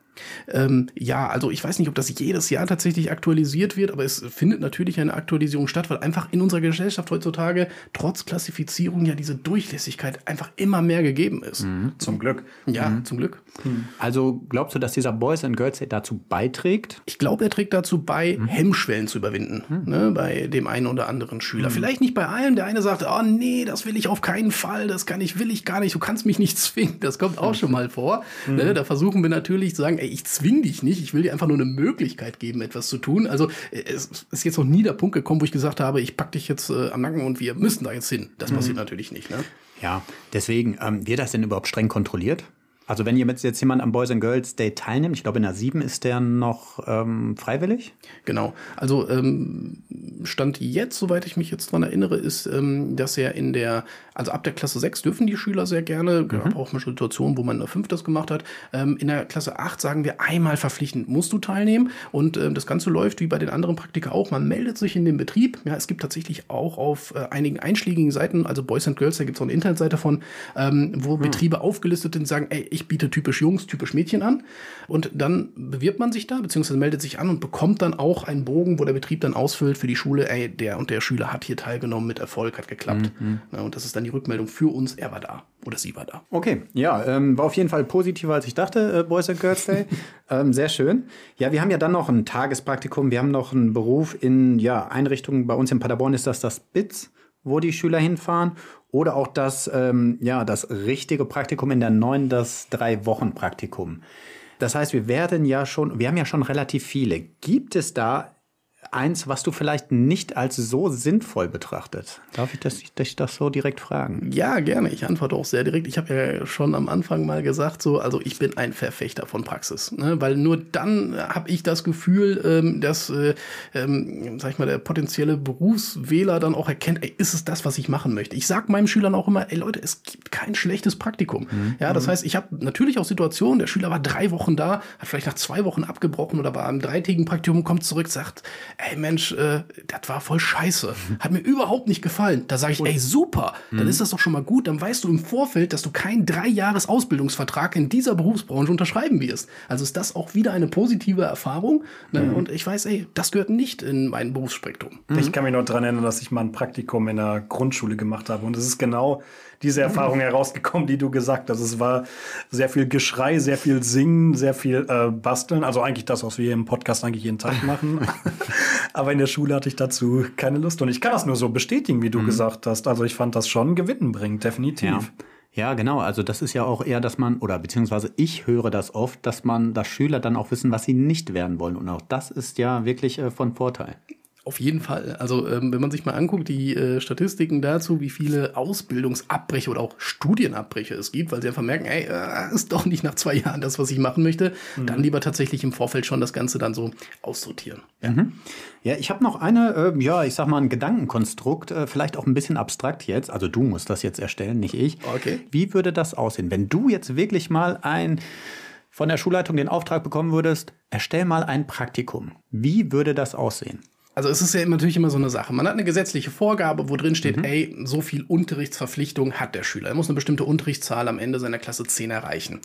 Ähm, ja, also ich weiß nicht, ob das jedes Jahr tatsächlich aktualisiert wird, aber es findet natürlich eine Aktualisierung statt, weil einfach in unserer Gesellschaft heutzutage trotz Klassifizierung ja diese Durchlässigkeit einfach immer mehr gegeben ist. Mhm. Zum Glück. Ja, mhm. zum Glück. Mhm. Also glaubst du, dass dieser Boys and Girls Day dazu beiträgt? Ich glaube, er trägt dazu bei, mhm. Hemmschwellen zu überwinden mhm. ne, bei dem einen oder anderen Schüler. Mhm. Vielleicht nicht bei allen. Der eine sagt, oh nee, das will ich auf keinen Fall, das kann ich, will ich gar nicht, du kannst mich nicht zwingen. Das kommt auch schon mal vor. Ne, da versuchen wir natürlich zu sagen, ey, ich zwing dich nicht, ich will dir einfach nur eine Möglichkeit geben, etwas zu tun. Also es ist jetzt noch nie der Punkt gekommen, wo ich gesagt habe, ich pack dich jetzt äh, am Nacken und wir müssen da jetzt hin. Das mhm. passiert natürlich nicht. Ne? Ja, deswegen, ähm, wird das denn überhaupt streng kontrolliert? Also wenn jetzt, jetzt jemand am Boys and Girls Day teilnimmt, ich glaube in der 7 ist der noch ähm, freiwillig? Genau. Also ähm, Stand jetzt, soweit ich mich jetzt dran erinnere, ist, ähm, dass er in der, also ab der Klasse 6 dürfen die Schüler sehr gerne, mhm. auch mal Situationen, wo man in der 5 das gemacht hat. Ähm, in der Klasse 8 sagen wir einmal verpflichtend musst du teilnehmen und ähm, das Ganze läuft wie bei den anderen Praktika auch. Man meldet sich in den Betrieb. Ja, es gibt tatsächlich auch auf äh, einigen einschlägigen Seiten, also Boys and Girls, da gibt es auch eine Internetseite von, ähm, wo mhm. Betriebe aufgelistet sind, sagen, ey, ich biete typisch Jungs, typisch Mädchen an. Und dann bewirbt man sich da, beziehungsweise meldet sich an und bekommt dann auch einen Bogen, wo der Betrieb dann ausfüllt für die Schule, ey, der und der Schüler hat hier teilgenommen mit Erfolg, hat geklappt. Mhm. Ja, und das ist dann die Rückmeldung für uns, er war da oder sie war da. Okay, ja, ähm, war auf jeden Fall positiver, als ich dachte, äh, Boys and Girls Day. ähm, sehr schön. Ja, wir haben ja dann noch ein Tagespraktikum, wir haben noch einen Beruf in ja, Einrichtungen, bei uns in Paderborn ist das das BITS, wo die Schüler hinfahren. Oder auch das, ähm, ja, das richtige Praktikum in der neuen, das Drei-Wochen-Praktikum. Das heißt, wir werden ja schon, wir haben ja schon relativ viele. Gibt es da eins, was du vielleicht nicht als so sinnvoll betrachtet? Darf ich das, dich das so direkt fragen? Ja, gerne. Ich antworte auch sehr direkt. Ich habe ja schon am Anfang mal gesagt, so, also ich bin ein Verfechter von Praxis, ne? weil nur dann habe ich das Gefühl, ähm, dass, äh, ähm, sag ich mal, der potenzielle Berufswähler dann auch erkennt, ey, ist es das, was ich machen möchte? Ich sag meinen Schülern auch immer, ey Leute, es gibt kein schlechtes Praktikum. Mhm. Ja, das heißt, ich habe natürlich auch Situationen, der Schüler war drei Wochen da, hat vielleicht nach zwei Wochen abgebrochen oder war im dreitägigen Praktikum, kommt zurück, sagt, ey Mensch, äh, das war voll scheiße, hat mir überhaupt nicht gefallen. Da sage ich, ey super, dann ist das doch schon mal gut, dann weißt du im Vorfeld, dass du keinen drei Jahres Ausbildungsvertrag in dieser Berufsbranche unterschreiben wirst. Also ist das auch wieder eine positive Erfahrung. Ne? Und ich weiß, ey, das gehört nicht in mein Berufsspektrum. Ich kann mich noch daran erinnern, dass ich mal ein Praktikum in der Grundschule gemacht habe. Und es ist genau diese Erfahrung herausgekommen, die du gesagt hast. Es war sehr viel Geschrei, sehr viel Singen, sehr viel äh, Basteln. Also eigentlich das, was wir hier im Podcast eigentlich jeden Tag machen. Aber in der Schule hatte ich dazu keine Lust. Und ich kann das nur so bestätigen, wie du gesagt hast. Also ich fand das schon gewinnbringend, definitiv. Ja. Ja, genau. Also das ist ja auch eher, dass man, oder beziehungsweise ich höre das oft, dass man, dass Schüler dann auch wissen, was sie nicht werden wollen. Und auch das ist ja wirklich äh, von Vorteil. Auf jeden Fall. Also ähm, wenn man sich mal anguckt, die äh, Statistiken dazu, wie viele Ausbildungsabbrüche oder auch Studienabbrüche es gibt, weil sie einfach merken, ey, äh, ist doch nicht nach zwei Jahren das, was ich machen möchte, dann lieber tatsächlich im Vorfeld schon das Ganze dann so aussortieren. Ja. Ja, ich habe noch eine, äh, ja, ich sag mal ein Gedankenkonstrukt, äh, vielleicht auch ein bisschen abstrakt jetzt. Also du musst das jetzt erstellen, nicht ich. Okay. Wie würde das aussehen, wenn du jetzt wirklich mal ein von der Schulleitung den Auftrag bekommen würdest, erstell mal ein Praktikum. Wie würde das aussehen? Also es ist ja natürlich immer so eine Sache. Man hat eine gesetzliche Vorgabe, wo drin steht, ey, so viel Unterrichtsverpflichtung hat der Schüler. Er muss eine bestimmte Unterrichtszahl am Ende seiner Klasse 10 erreichen.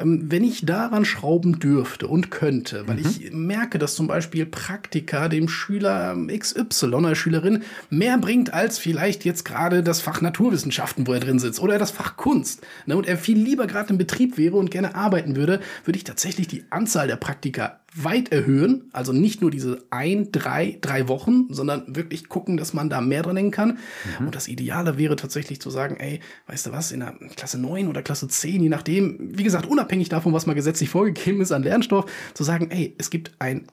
Ähm, wenn ich daran schrauben dürfte und könnte, weil ich merke, dass zum Beispiel Praktika dem Schüler XY oder Schülerin mehr bringt als vielleicht jetzt gerade das Fach Naturwissenschaften, wo er drin sitzt, oder das Fach Kunst, ne, und er viel lieber gerade im Betrieb wäre und gerne arbeiten würde, würde ich tatsächlich die Anzahl der Praktika weit erhöhen. Also nicht nur diese ein, drei, drei Wochen, sondern wirklich gucken, dass man da mehr dran denken kann. Und das Ideale wäre tatsächlich zu sagen, ey, weißt du was, in der Klasse 9 oder Klasse 10, je nachdem, wie gesagt, unabhängig davon, was mal gesetzlich vorgegeben ist an Lernstoff, zu sagen, ey, es gibt ein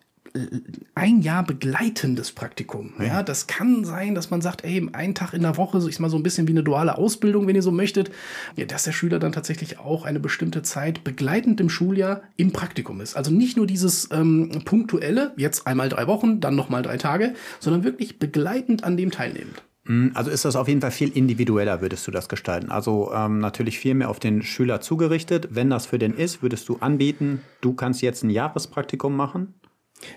ein Jahr begleitendes Praktikum. Ja, das kann sein, dass man sagt, ey, einen Tag in der Woche, so ich mal so ein bisschen wie eine duale Ausbildung, wenn ihr so möchtet, ja, dass der Schüler dann tatsächlich auch eine bestimmte Zeit begleitend im Schuljahr im Praktikum ist. Also nicht nur dieses ähm, punktuelle, jetzt einmal drei Wochen, dann nochmal drei Tage, sondern wirklich begleitend an dem teilnehmend. Also ist das auf jeden Fall viel individueller, würdest du das gestalten. Also ähm, natürlich viel mehr auf den Schüler zugerichtet. Wenn das für den ist, würdest du anbieten, du kannst jetzt ein Jahrespraktikum machen.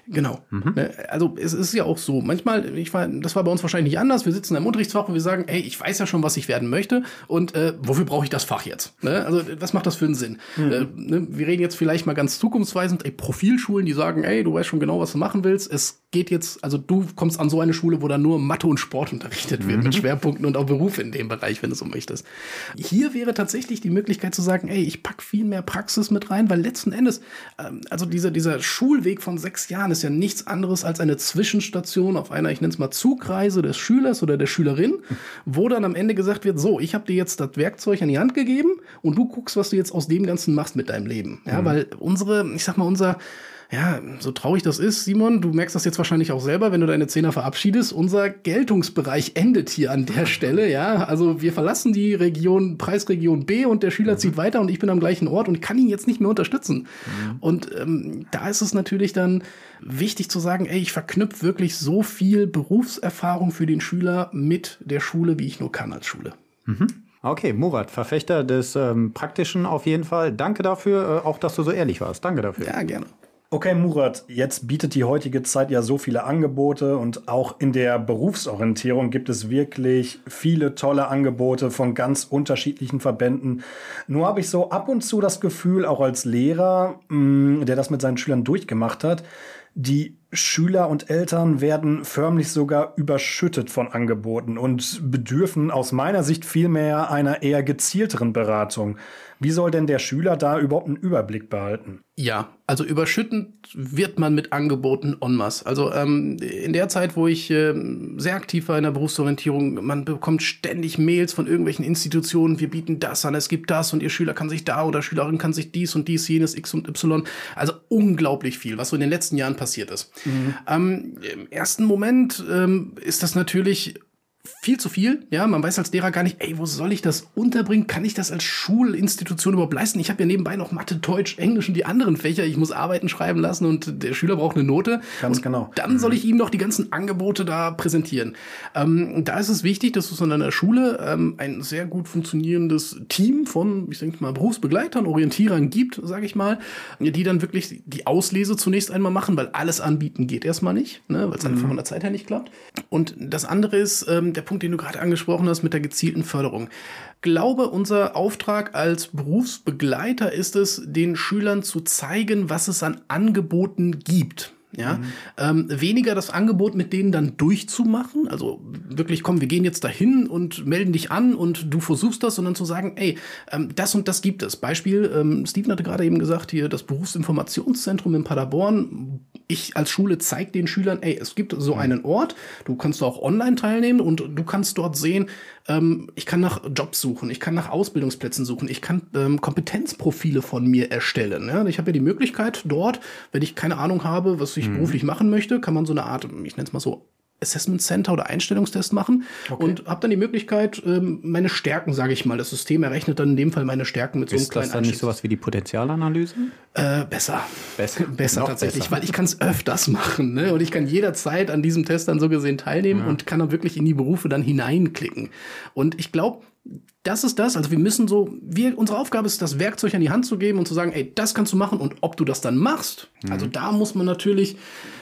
Genau. Ne, Also es ist ja auch so. Manchmal, ich war, das war bei uns wahrscheinlich nicht anders. Wir sitzen im Unterrichtsfach und wir sagen, ey, ich weiß ja schon, was ich werden möchte und äh, wofür brauche ich das Fach jetzt? Ne? Also was macht das für einen Sinn? Äh, ne? Wir reden jetzt vielleicht mal ganz zukunftsweisend, ey, Profilschulen, die sagen, ey, du weißt schon genau, was du machen willst. Es geht jetzt, also du kommst an so eine Schule, wo dann nur Mathe und Sport unterrichtet wird, mit Schwerpunkten und auch Berufe in dem Bereich, wenn du so möchtest. Hier wäre tatsächlich die Möglichkeit zu sagen, ey, ich pack viel mehr Praxis mit rein, weil letzten Endes, ähm, also dieser, dieser Schulweg von sechs Jahren ist ja nichts anderes als eine Zwischenstation auf einer, ich nenne es mal Zugreise des Schülers oder der Schülerin, wo dann am Ende gesagt wird, so, ich habe dir jetzt das Werkzeug an die Hand gegeben und du guckst, was du jetzt aus dem Ganzen machst mit deinem Leben. Ja, weil unsere, ich sag mal, unser ja, so traurig das ist, Simon, du merkst das jetzt wahrscheinlich auch selber, wenn du deine Zehner verabschiedest. Unser Geltungsbereich endet hier an der Stelle, ja. Also wir verlassen die Region, Preisregion B und der Schüler zieht weiter und ich bin am gleichen Ort und kann ihn jetzt nicht mehr unterstützen. Und ähm, da ist es natürlich dann wichtig zu sagen, ey, ich verknüpfe wirklich so viel Berufserfahrung für den Schüler mit der Schule, wie ich nur kann als Schule. Okay, Murat, Verfechter des ähm, Praktischen auf jeden Fall. Danke dafür, äh, auch dass du so ehrlich warst. Danke dafür. Ja, gerne. Okay, Murat, jetzt bietet die heutige Zeit ja so viele Angebote und auch in der Berufsorientierung gibt es wirklich viele tolle Angebote von ganz unterschiedlichen Verbänden. Nur habe ich so ab und zu das Gefühl, auch als Lehrer, mh, der das mit seinen Schülern durchgemacht hat, die Schüler und Eltern werden förmlich sogar überschüttet von Angeboten und bedürfen aus meiner Sicht vielmehr einer eher gezielteren Beratung. Wie soll denn der Schüler da überhaupt einen Überblick behalten? Ja, also überschüttend wird man mit Angeboten en masse. Also ähm, in der Zeit, wo ich äh, sehr aktiv war in der Berufsorientierung, man bekommt ständig Mails von irgendwelchen Institutionen, wir bieten das an, es gibt das und ihr Schüler kann sich da oder Schülerin kann sich dies und dies, jenes, X und Y. Also unglaublich viel, was so in den letzten Jahren passiert ist. Mhm. Ähm, Im ersten Moment ähm, ist das natürlich viel zu viel. Ja, man weiß als Lehrer gar nicht, ey, wo soll ich das unterbringen? Kann ich das als Schulinstitution überhaupt leisten? Ich habe ja nebenbei noch Mathe, Deutsch, Englisch und die anderen Fächer. Ich muss Arbeiten schreiben lassen und der Schüler braucht eine Note. Ganz und genau. Dann soll ich ihm noch die ganzen Angebote da präsentieren. Ähm, da ist es wichtig, dass es an einer Schule ähm, ein sehr gut funktionierendes Team von, ich denke mal, Berufsbegleitern, Orientierern gibt, sage ich mal, die dann wirklich die Auslese zunächst einmal machen, weil alles anbieten geht erstmal nicht, ne, weil es mhm. einfach von der Zeit her nicht klappt. Und das andere ist, ähm, der Punkt, den du gerade angesprochen hast mit der gezielten Förderung. Glaube, unser Auftrag als Berufsbegleiter ist es, den Schülern zu zeigen, was es an Angeboten gibt. Ja, mhm. ähm, weniger das Angebot mit denen dann durchzumachen, also wirklich, komm, wir gehen jetzt dahin und melden dich an und du versuchst das, sondern zu sagen, ey, ähm, das und das gibt es. Beispiel, ähm, Steven hatte gerade eben gesagt, hier das Berufsinformationszentrum in Paderborn. Ich als Schule zeige den Schülern, ey, es gibt so mhm. einen Ort, du kannst auch online teilnehmen und du kannst dort sehen, ähm, ich kann nach Jobs suchen, ich kann nach Ausbildungsplätzen suchen, ich kann ähm, Kompetenzprofile von mir erstellen. Ja? Ich habe ja die Möglichkeit dort, wenn ich keine Ahnung habe, was ich mhm. beruflich machen möchte, kann man so eine Art, ich nenne es mal so, Assessment Center oder Einstellungstest machen okay. und habe dann die Möglichkeit, ähm, meine Stärken, sage ich mal, das System errechnet dann in dem Fall meine Stärken mit so einem kleinen Ist das dann nicht sowas wie die Potenzialanalyse? Äh, besser. Besser, besser tatsächlich, besser. weil ich kann es öfters machen ne? und ich kann jederzeit an diesem Test dann so gesehen teilnehmen ja. und kann dann wirklich in die Berufe dann hineinklicken. Und ich glaube, das ist das. Also wir müssen so, wir, unsere Aufgabe ist, das Werkzeug an die Hand zu geben und zu sagen, ey, das kannst du machen und ob du das dann machst. Mhm. Also da muss man natürlich,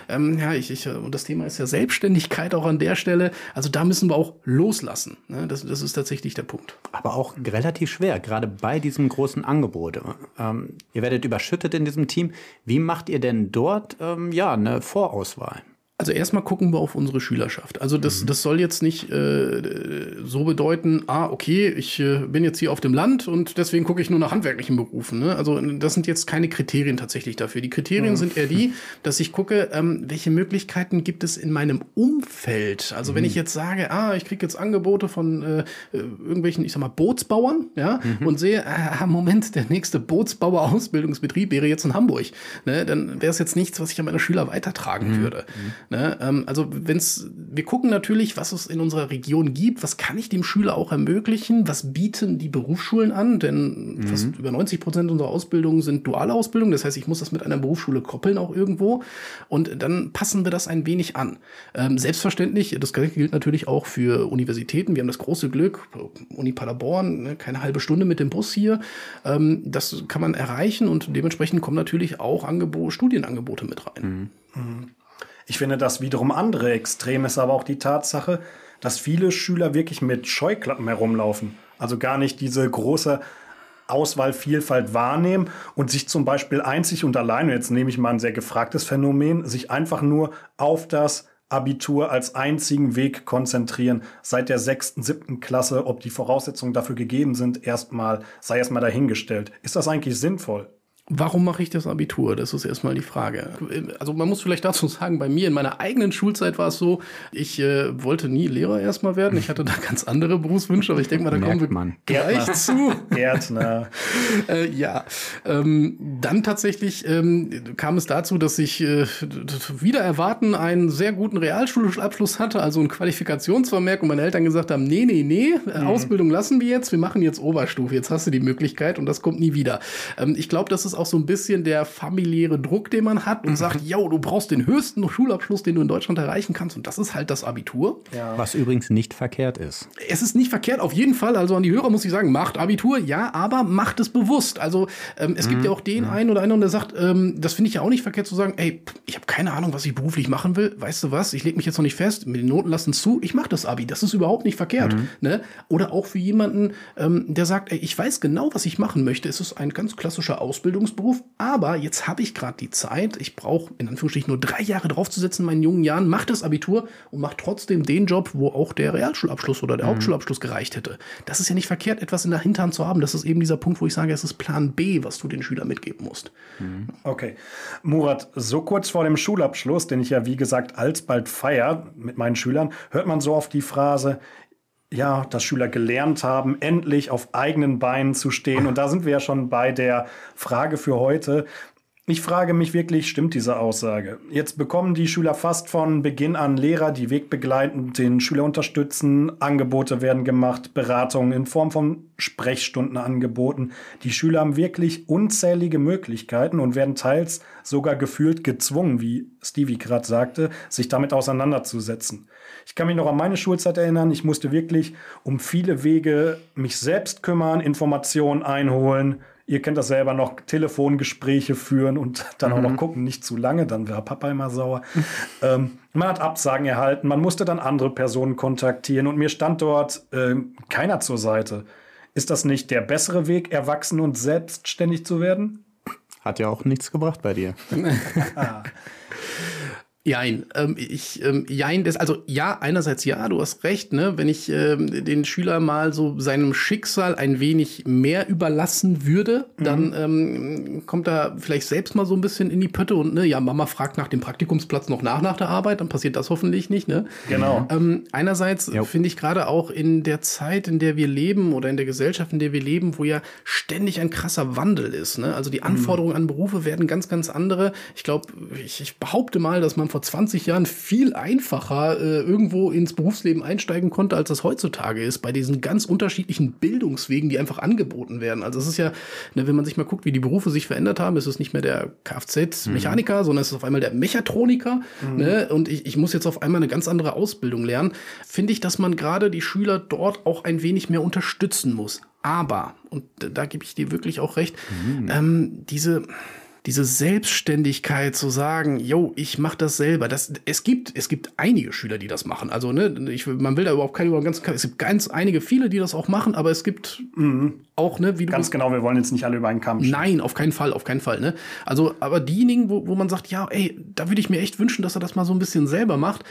ähm, ja, ich, ich, und das Thema ist ja Selbstständigkeit auch an der Stelle. Also da müssen wir auch loslassen. Ne? Das, das ist tatsächlich der Punkt. Aber auch relativ schwer, gerade bei diesem großen Angebot. Ähm, ihr werdet überschüttet in diesem Team. Wie macht ihr denn dort ähm, ja eine Vorauswahl? Also erstmal gucken wir auf unsere Schülerschaft. Also das, mhm. das soll jetzt nicht äh, so bedeuten, ah, okay, ich äh, bin jetzt hier auf dem Land und deswegen gucke ich nur nach handwerklichen Berufen. Ne? Also das sind jetzt keine Kriterien tatsächlich dafür. Die Kriterien mhm. sind eher die, dass ich gucke, ähm, welche Möglichkeiten gibt es in meinem Umfeld. Also mhm. wenn ich jetzt sage, ah, ich kriege jetzt Angebote von äh, irgendwelchen, ich sag mal, Bootsbauern, ja, mhm. und sehe, ah, Moment, der nächste Bootsbauer-Ausbildungsbetrieb wäre jetzt in Hamburg. Ne? Dann wäre es jetzt nichts, was ich an meine Schüler weitertragen mhm. würde. Ne? Ähm, also wenn's, wir gucken natürlich, was es in unserer Region gibt, was kann ich dem Schüler auch ermöglichen, was bieten die Berufsschulen an, denn mhm. fast über 90 Prozent unserer Ausbildungen sind duale Ausbildungen, das heißt, ich muss das mit einer Berufsschule koppeln auch irgendwo und dann passen wir das ein wenig an. Ähm, selbstverständlich, das gilt natürlich auch für Universitäten, wir haben das große Glück, Uni Paderborn, ne, keine halbe Stunde mit dem Bus hier, ähm, das kann man erreichen und dementsprechend kommen natürlich auch Angebo Studienangebote mit rein. Mhm. Mhm. Ich finde das wiederum andere Extrem ist aber auch die Tatsache, dass viele Schüler wirklich mit Scheuklappen herumlaufen. Also gar nicht diese große Auswahlvielfalt wahrnehmen und sich zum Beispiel einzig und alleine, jetzt nehme ich mal ein sehr gefragtes Phänomen, sich einfach nur auf das Abitur als einzigen Weg konzentrieren, seit der sechsten, siebten Klasse, ob die Voraussetzungen dafür gegeben sind, erstmal, sei erstmal dahingestellt. Ist das eigentlich sinnvoll? Warum mache ich das Abitur? Das ist erstmal die Frage. Also man muss vielleicht dazu sagen, bei mir in meiner eigenen Schulzeit war es so, ich äh, wollte nie Lehrer erstmal werden. Ich hatte da ganz andere Berufswünsche, aber ich denke mal, da kommen wir man. gleich Gärtner. zu. Gärtner. äh, ja. Ähm, dann tatsächlich ähm, kam es dazu, dass ich äh, wieder erwarten einen sehr guten Realschulabschluss hatte, also ein Qualifikationsvermerk und meine Eltern gesagt haben, nee, nee, nee, mhm. Ausbildung lassen wir jetzt, wir machen jetzt Oberstufe, jetzt hast du die Möglichkeit und das kommt nie wieder. Ähm, ich glaube, das ist auch so ein bisschen der familiäre Druck, den man hat und sagt, yo, du brauchst den höchsten Schulabschluss, den du in Deutschland erreichen kannst. Und das ist halt das Abitur. Was übrigens nicht verkehrt ist. Es ist nicht verkehrt, auf jeden Fall. Also an die Hörer muss ich sagen, macht Abitur, ja, aber macht es bewusst. Also ähm, es gibt ja auch den einen oder anderen, der sagt, ähm, das finde ich ja auch nicht verkehrt zu sagen, ey, ich habe keine Ahnung, was ich beruflich machen will. Weißt du was? Ich lege mich jetzt noch nicht fest. Mit den Noten lassen zu. Ich mache das Abi. Das ist überhaupt nicht verkehrt. Ne? Oder auch für jemanden, ähm, der sagt, ey, ich weiß genau, was ich machen möchte. Es ist ein ganz klassischer Ausbildungsberuf, aber jetzt habe ich gerade die Zeit. Ich brauche in Anführungsstrichen nur drei Jahre draufzusetzen in meinen jungen Jahren, mache das Abitur und mache trotzdem den Job, wo auch der Realschulabschluss oder der Hauptschulabschluss gereicht hätte. Das ist ja nicht verkehrt, etwas in der Hinterhand zu haben. Das ist eben dieser Punkt, wo ich sage, es ist Plan B, was du den Schülern mitgeben musst. Okay. Murat, so kurz vor dem Schulabschluss, den ich ja wie gesagt alsbald feier mit meinen Schülern, hört man so oft die Phrase, ja, dass Schüler gelernt haben, endlich auf eigenen Beinen zu stehen. Und da sind wir ja schon bei der Frage für heute. Ich frage mich wirklich, stimmt diese Aussage? Jetzt bekommen die Schüler fast von Beginn an Lehrer, die wegbegleitend den Schüler unterstützen. Angebote werden gemacht, Beratungen in Form von Sprechstunden angeboten. Die Schüler haben wirklich unzählige Möglichkeiten und werden teils sogar gefühlt gezwungen, wie Stevie gerade sagte, sich damit auseinanderzusetzen. Ich kann mich noch an meine Schulzeit erinnern. Ich musste wirklich um viele Wege mich selbst kümmern, Informationen einholen. Ihr kennt das selber noch, Telefongespräche führen und dann auch noch gucken, nicht zu lange, dann wäre Papa immer sauer. ähm, man hat Absagen erhalten, man musste dann andere Personen kontaktieren und mir stand dort äh, keiner zur Seite. Ist das nicht der bessere Weg, erwachsen und selbstständig zu werden? Hat ja auch nichts gebracht bei dir. Jein. Ähm, ich, ähm, jein, das, also ja, einerseits ja, du hast recht, ne? Wenn ich ähm, den Schüler mal so seinem Schicksal ein wenig mehr überlassen würde, dann ähm, kommt er vielleicht selbst mal so ein bisschen in die Pötte und ne, ja, Mama fragt nach dem Praktikumsplatz noch nach nach der Arbeit, dann passiert das hoffentlich nicht, ne? Genau. Ähm, einerseits finde ich gerade auch in der Zeit, in der wir leben oder in der Gesellschaft, in der wir leben, wo ja ständig ein krasser Wandel ist. Ne? Also die Anforderungen an Berufe werden ganz, ganz andere. Ich glaube, ich, ich behaupte mal, dass man vor 20 Jahren viel einfacher äh, irgendwo ins Berufsleben einsteigen konnte, als das heutzutage ist, bei diesen ganz unterschiedlichen Bildungswegen, die einfach angeboten werden. Also es ist ja, ne, wenn man sich mal guckt, wie die Berufe sich verändert haben, ist es nicht mehr der Kfz-Mechaniker, sondern es ist auf einmal der Mechatroniker. Ne? Und ich, ich muss jetzt auf einmal eine ganz andere Ausbildung lernen. Finde ich, dass man gerade die Schüler dort auch ein wenig mehr unterstützen muss. Aber, und da, gebe ich dir wirklich auch recht, ähm, diese diese Selbstständigkeit zu sagen, yo, ich mache das selber. Das, es gibt, es gibt einige Schüler, die das machen. Also ne, ich, man will da überhaupt keine über ganz, es gibt ganz einige viele, die das auch machen, aber es gibt auch ne, wie du Ganz genau, wir wollen jetzt nicht alle über einen Kamm scheren. Nein, auf keinen Fall, auf keinen Fall. Ne? Also, aber diejenigen, wo, wo man sagt, ja, ey, da würde ich mir echt wünschen, dass er das mal so ein bisschen selber macht.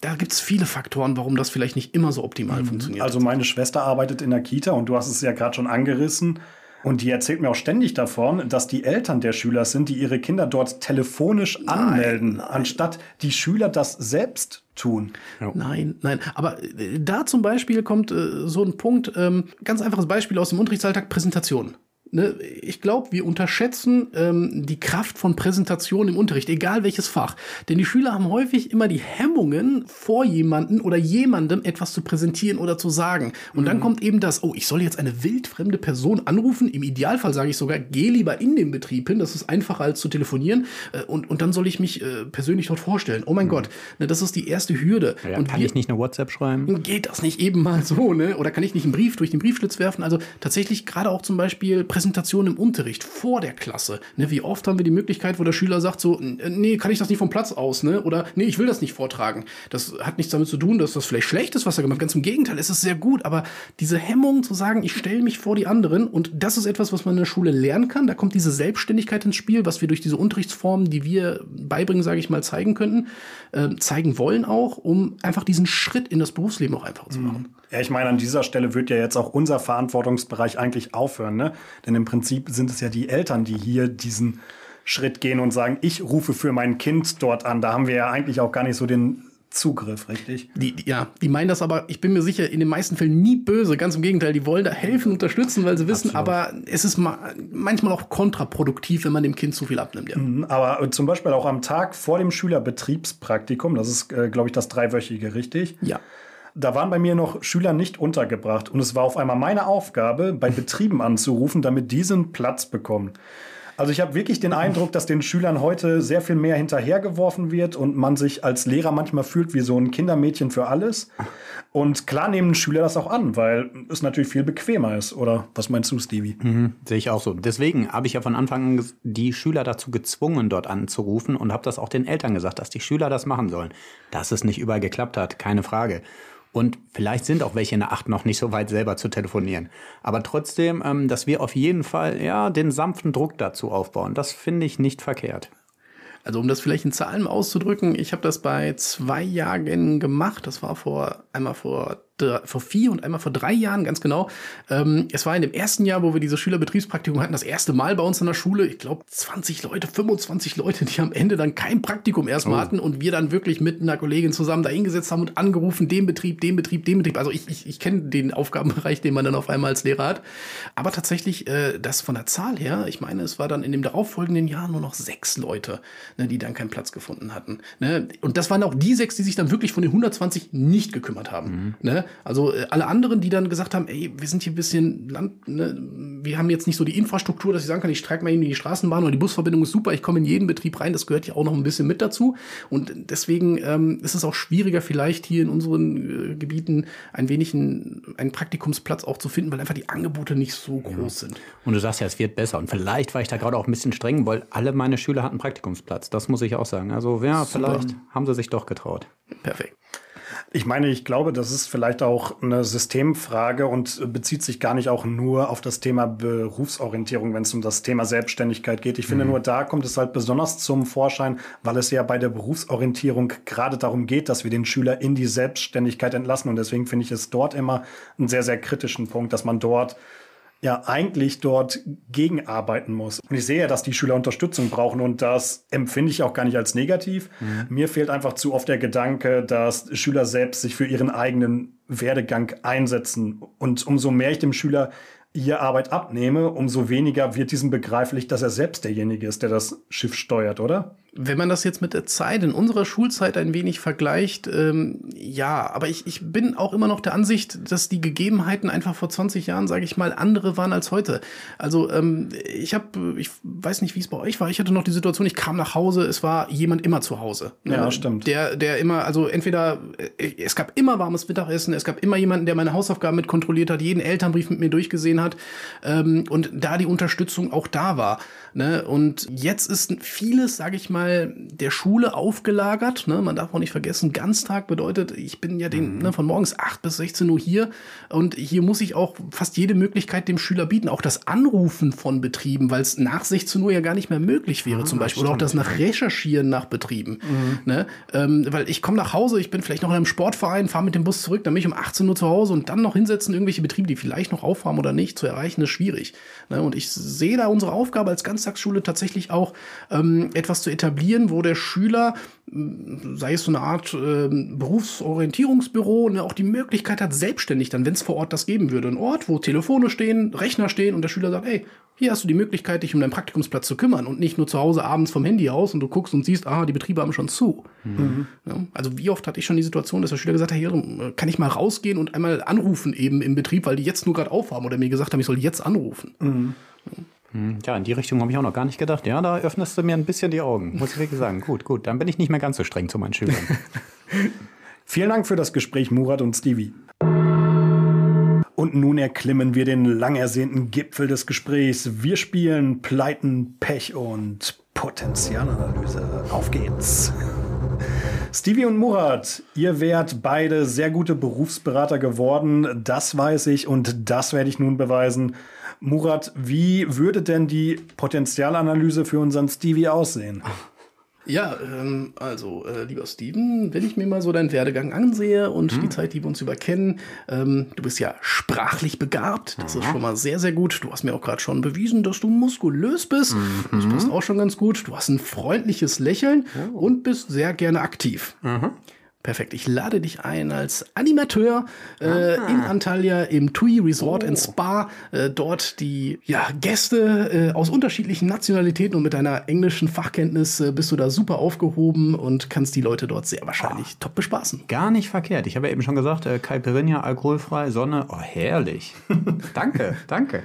Da gibt es viele Faktoren, warum das vielleicht nicht immer so optimal funktioniert. Also meine Schwester arbeitet in der Kita und du hast es ja gerade schon angerissen. Und die erzählt mir auch ständig davon, dass die Eltern der Schüler sind, die ihre Kinder dort telefonisch anmelden, anstatt die Schüler das selbst tun. Nein, nein. Aber äh, da zum Beispiel kommt äh, so ein Punkt, ähm, ganz einfaches Beispiel aus dem Unterrichtsalltag, Präsentation. Ne, ich glaube, wir unterschätzen ähm, die Kraft von Präsentation im Unterricht, egal welches Fach. Denn die Schüler haben häufig immer die Hemmungen, vor jemanden oder jemandem etwas zu präsentieren oder zu sagen. Und dann kommt eben das, oh, ich soll jetzt eine wildfremde Person anrufen. Im Idealfall sage ich sogar, geh lieber in den Betrieb hin, das ist einfacher als zu telefonieren. Äh, und, und dann soll ich mich äh, persönlich dort vorstellen. Oh mein Gott, ne, das ist die erste Hürde. Ja, und kann wir- ich nicht eine WhatsApp schreiben? geht das nicht eben mal so, ne? Oder kann ich nicht einen Brief durch den Briefschlitz werfen? Also tatsächlich gerade auch zum Beispiel Präsentation im Unterricht vor der Klasse. Ne? Wie oft haben wir die Möglichkeit, wo der Schüler sagt so, "N- nee, kann ich das nicht vom Platz aus, ne? Oder nee, ich will das nicht vortragen. Das hat nichts damit zu tun, dass das vielleicht schlecht ist, was er gemacht hat. Ganz im Gegenteil, es ist sehr gut. Aber diese Hemmung zu sagen, ich stelle mich vor die anderen und das ist etwas, was man in der Schule lernen kann. Da kommt diese Selbstständigkeit ins Spiel, was wir durch diese Unterrichtsformen, die wir beibringen, sage ich mal, zeigen könnten, äh, zeigen wollen auch, um einfach diesen Schritt in das Berufsleben auch einfacher zu machen. Ja, ich meine, an dieser Stelle wird ja jetzt auch unser Verantwortungsbereich eigentlich aufhören, ne? Denn im Prinzip sind es ja die Eltern, die hier diesen Schritt gehen und sagen, ich rufe für mein Kind dort an. Da haben wir ja eigentlich auch gar nicht so den Zugriff, richtig? Die, die, ja, die meinen das aber, ich bin mir sicher, in den meisten Fällen nie böse. Ganz im Gegenteil, die wollen da helfen, unterstützen, weil sie wissen, aber es ist ma manchmal auch kontraproduktiv, wenn man dem Kind zu viel abnimmt. Ja. Aber äh, zum Beispiel auch am Tag vor dem Schülerbetriebspraktikum, das ist, äh, glaube ich, das dreiwöchige, richtig? ja. Da waren bei mir noch Schüler nicht untergebracht und es war auf einmal meine Aufgabe, bei Betrieben anzurufen, damit diese einen Platz bekommen. Also ich habe wirklich den Eindruck, dass den Schülern heute sehr viel mehr hinterhergeworfen wird und man sich als Lehrer manchmal fühlt wie so ein Kindermädchen für alles. Und klar nehmen Schüler das auch an, weil es natürlich viel bequemer ist. Oder was meinst du, Stevie? Mhm, sehe ich auch so. Deswegen habe ich ja von Anfang an die Schüler dazu gezwungen, dort anzurufen und habe das auch den Eltern gesagt, dass die Schüler das machen sollen. Dass es nicht überall geklappt hat, keine Frage. Und vielleicht sind auch welche in der Acht noch nicht so weit, selber zu telefonieren. Aber trotzdem, ähm, dass wir auf jeden Fall ja den sanften Druck dazu aufbauen, das finde ich nicht verkehrt. Also um das vielleicht in Zahlen auszudrücken, ich habe das bei zwei Jahren gemacht. Das war vor einmal vor vor vier und einmal vor drei Jahren, ganz genau. Ähm, es war in dem ersten Jahr, wo wir diese Schülerbetriebspraktikum hatten, das erste Mal bei uns in der Schule. Ich glaube, 20 Leute, 25 Leute, die am Ende dann kein Praktikum erstmal oh. hatten und wir dann wirklich mit einer Kollegin zusammen da hingesetzt haben und angerufen, den Betrieb, den Betrieb, den Betrieb. Also ich, ich, ich kenne den Aufgabenbereich, den man dann auf einmal als Lehrer hat. Aber tatsächlich, äh, das von der Zahl her, ich meine, es war dann in dem darauffolgenden Jahr nur noch sechs Leute, ne, die dann keinen Platz gefunden hatten. Ne? Und das waren auch die sechs, die sich dann wirklich von den 120 nicht gekümmert haben. Mhm. Ne? Also äh, alle anderen, die dann gesagt haben, ey, wir sind hier ein bisschen Land, ne? wir haben jetzt nicht so die Infrastruktur, dass ich sagen kann, ich streike mal in die Straßenbahn oder die Busverbindung ist super, ich komme in jeden Betrieb rein, das gehört ja auch noch ein bisschen mit dazu. Und deswegen ähm, ist es auch schwieriger, vielleicht hier in unseren äh, Gebieten ein wenig ein, einen Praktikumsplatz auch zu finden, weil einfach die Angebote nicht so groß ja. sind. Und du sagst ja, es wird besser. Und vielleicht war ich da gerade auch ein bisschen streng, weil alle meine Schüler hatten Praktikumsplatz. Das muss ich auch sagen. Also ja, super. vielleicht haben sie sich doch getraut. Perfekt. Ich meine, ich glaube, das ist vielleicht auch eine Systemfrage und bezieht sich gar nicht auch nur auf das Thema Berufsorientierung, wenn es um das Thema Selbstständigkeit geht. Ich finde, mhm. nur da kommt es halt besonders zum Vorschein, weil es ja bei der Berufsorientierung gerade darum geht, dass wir den Schüler in die Selbstständigkeit entlassen. Und deswegen finde ich es dort immer einen sehr, sehr kritischen Punkt, dass man dort ja eigentlich dort gegenarbeiten muss. Und ich sehe, dass die Schüler Unterstützung brauchen und das empfinde ich auch gar nicht als negativ. Mhm. Mir fehlt einfach zu oft der Gedanke, dass Schüler selbst sich für ihren eigenen Werdegang einsetzen. Und umso mehr ich dem Schüler ihr Arbeit abnehme, umso weniger wird diesem begreiflich, dass er selbst derjenige ist, der das Schiff steuert, oder? Wenn man das jetzt mit der Zeit in unserer Schulzeit ein wenig vergleicht, ähm, ja, aber ich, ich bin auch immer noch der Ansicht, dass die Gegebenheiten einfach vor 20 Jahren, sage ich mal, andere waren als heute. Also ähm, ich habe, ich weiß nicht, wie es bei euch war, ich hatte noch die Situation, ich kam nach Hause, es war jemand immer zu Hause. Ja, stimmt. Der, der immer, also entweder, äh, es gab immer warmes Mittagessen, es gab immer jemanden, der meine Hausaufgaben mit kontrolliert hat, jeden Elternbrief mit mir durchgesehen hat ähm, und da die Unterstützung auch da war. Ne? Und jetzt ist vieles, sage ich mal, der Schule aufgelagert. Ne? Man darf auch nicht vergessen, Ganztag bedeutet, ich bin ja den, mhm. ne, von morgens 8 bis 16 Uhr hier und hier muss ich auch fast jede Möglichkeit dem Schüler bieten. Auch das Anrufen von Betrieben, weil es nach 16 Uhr ja gar nicht mehr möglich wäre, ah, zum Beispiel. Oder auch das nach Recherchieren nach Betrieben. Mhm. Ne? Ähm, weil ich komme nach Hause, ich bin vielleicht noch in einem Sportverein, fahre mit dem Bus zurück, dann bin ich um 18 Uhr zu Hause und dann noch hinsetzen, irgendwelche Betriebe, die vielleicht noch aufhaben oder nicht, zu erreichen, ist schwierig. Ne? Und ich sehe da unsere Aufgabe als ganz Ganztagsschule tatsächlich auch ähm, etwas zu etablieren, wo der Schüler, sei es so eine Art äh, Berufsorientierungsbüro, ne, auch die Möglichkeit hat, selbstständig dann, wenn es vor Ort das geben würde, ein Ort, wo Telefone stehen, Rechner stehen und der Schüler sagt, ey, hier hast du die Möglichkeit, dich um deinen Praktikumsplatz zu kümmern und nicht nur zu Hause abends vom Handy aus und du guckst und siehst, ah, die Betriebe haben schon zu. Mhm. Ja, also wie oft hatte ich schon die Situation, dass der Schüler gesagt hat, hier kann ich mal rausgehen und einmal anrufen eben im Betrieb, weil die jetzt nur gerade aufhaben oder mir gesagt haben, ich soll jetzt anrufen. Mhm. Ja. Hm, ja, in die Richtung habe ich auch noch gar nicht gedacht. Ja, da öffnest du mir ein bisschen die Augen, muss ich wirklich sagen. Gut, gut, dann bin ich nicht mehr ganz so streng zu meinen Schülern. Vielen Dank für das Gespräch, Murat und Stevie. Und nun erklimmen wir den lang ersehnten Gipfel des Gesprächs. Wir spielen Pleiten, Pech und Potenzialanalyse. Auf geht's. Stevie und Murat, ihr wärt beide sehr gute Berufsberater geworden. Das weiß ich und das werde ich nun beweisen. Murat, wie würde denn die Potenzialanalyse für unseren Stevie aussehen? Ja, ähm, also, äh, lieber Steven, wenn ich mir mal so deinen Werdegang ansehe und hm. die Zeit, die wir uns überkennen, ähm, du bist ja sprachlich begabt, das Aha. ist schon mal sehr, sehr gut. Du hast mir auch gerade schon bewiesen, dass du muskulös bist. Mhm. Das passt auch schon ganz gut. Du hast ein freundliches Lächeln oh. und bist sehr gerne aktiv. Mhm. Perfekt. Ich lade dich ein als Animateur äh, in Antalya im TUI Resort oh. and Spa. Äh, dort die ja, Gäste äh, aus unterschiedlichen Nationalitäten und mit deiner englischen Fachkenntnis äh, bist du da super aufgehoben und kannst die Leute dort sehr wahrscheinlich oh. top bespaßen. Gar nicht verkehrt. Ich habe ja eben schon gesagt, äh, Caipirinha, alkoholfrei, Sonne. Oh, herrlich. danke, danke.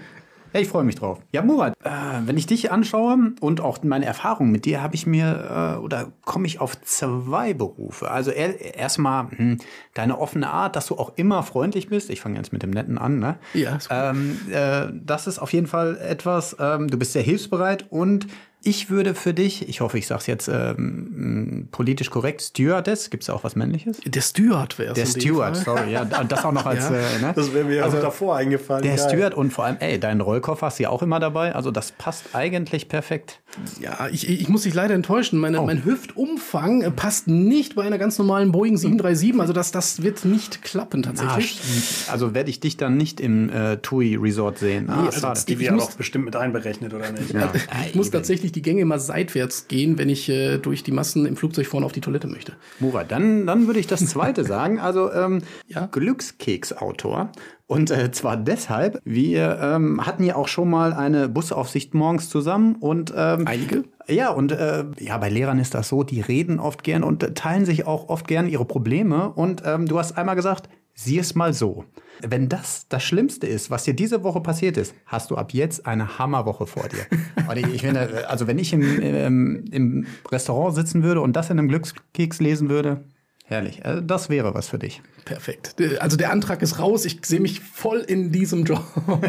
Ja, ich freue mich drauf. Ja, Murat, äh, wenn ich dich anschaue und auch meine Erfahrungen mit dir, habe ich mir äh, oder komme ich auf zwei Berufe. Also er, erstmal hm, deine offene Art, dass du auch immer freundlich bist. Ich fange jetzt mit dem Netten an. Ne? Ja, ähm, äh, das ist auf jeden Fall etwas. Ähm, du bist sehr hilfsbereit und ich würde für dich, ich hoffe, ich sage es jetzt ähm, politisch korrekt, Stewardess, gibt es auch was Männliches? Der Steward wäre Der es. in dem Steward, Fall. sorry, ja, und das auch noch als, Ja. äh, ne? Das wäre mir also, davor eingefallen. Der Geil. Steward und vor allem, ey, deinen Rollkoffer hast du ja auch immer dabei. Also das passt eigentlich perfekt. Ja, ich, ich muss dich leider enttäuschen. Meine, Oh. Mein Hüftumfang äh, passt nicht bei einer ganz normalen Boeing 737. Also das, das wird nicht klappen tatsächlich. Ah, also werde ich dich dann nicht im äh, TUI Resort sehen. Ah, also schade. Die wäre doch bestimmt mit einberechnet, oder nicht? Ja. ich muss tatsächlich die Gänge immer seitwärts gehen, wenn ich äh, durch die Massen im Flugzeug vorne auf die Toilette möchte. Murat, dann, dann würde ich das zweite sagen. Also ähm, Ja. Glückskeksautor. Und äh, zwar deshalb, wir ähm, hatten ja auch schon mal eine Busaufsicht morgens zusammen und ähm, Einige? Ja, und äh, ja, bei Lehrern ist das so, die reden oft gern und teilen sich auch oft gern ihre Probleme. Und ähm, du hast einmal gesagt, sieh es mal so. Wenn das das Schlimmste ist, was dir diese Woche passiert ist, hast du ab jetzt eine Hammerwoche vor dir. Und ich, ich finde, also wenn ich im, ähm, im Restaurant sitzen würde und das in einem Glückskeks lesen würde, herrlich. Äh, das wäre was für dich. Perfekt. Äh, Also der Antrag ist raus. Ich sehe mich voll in diesem Job.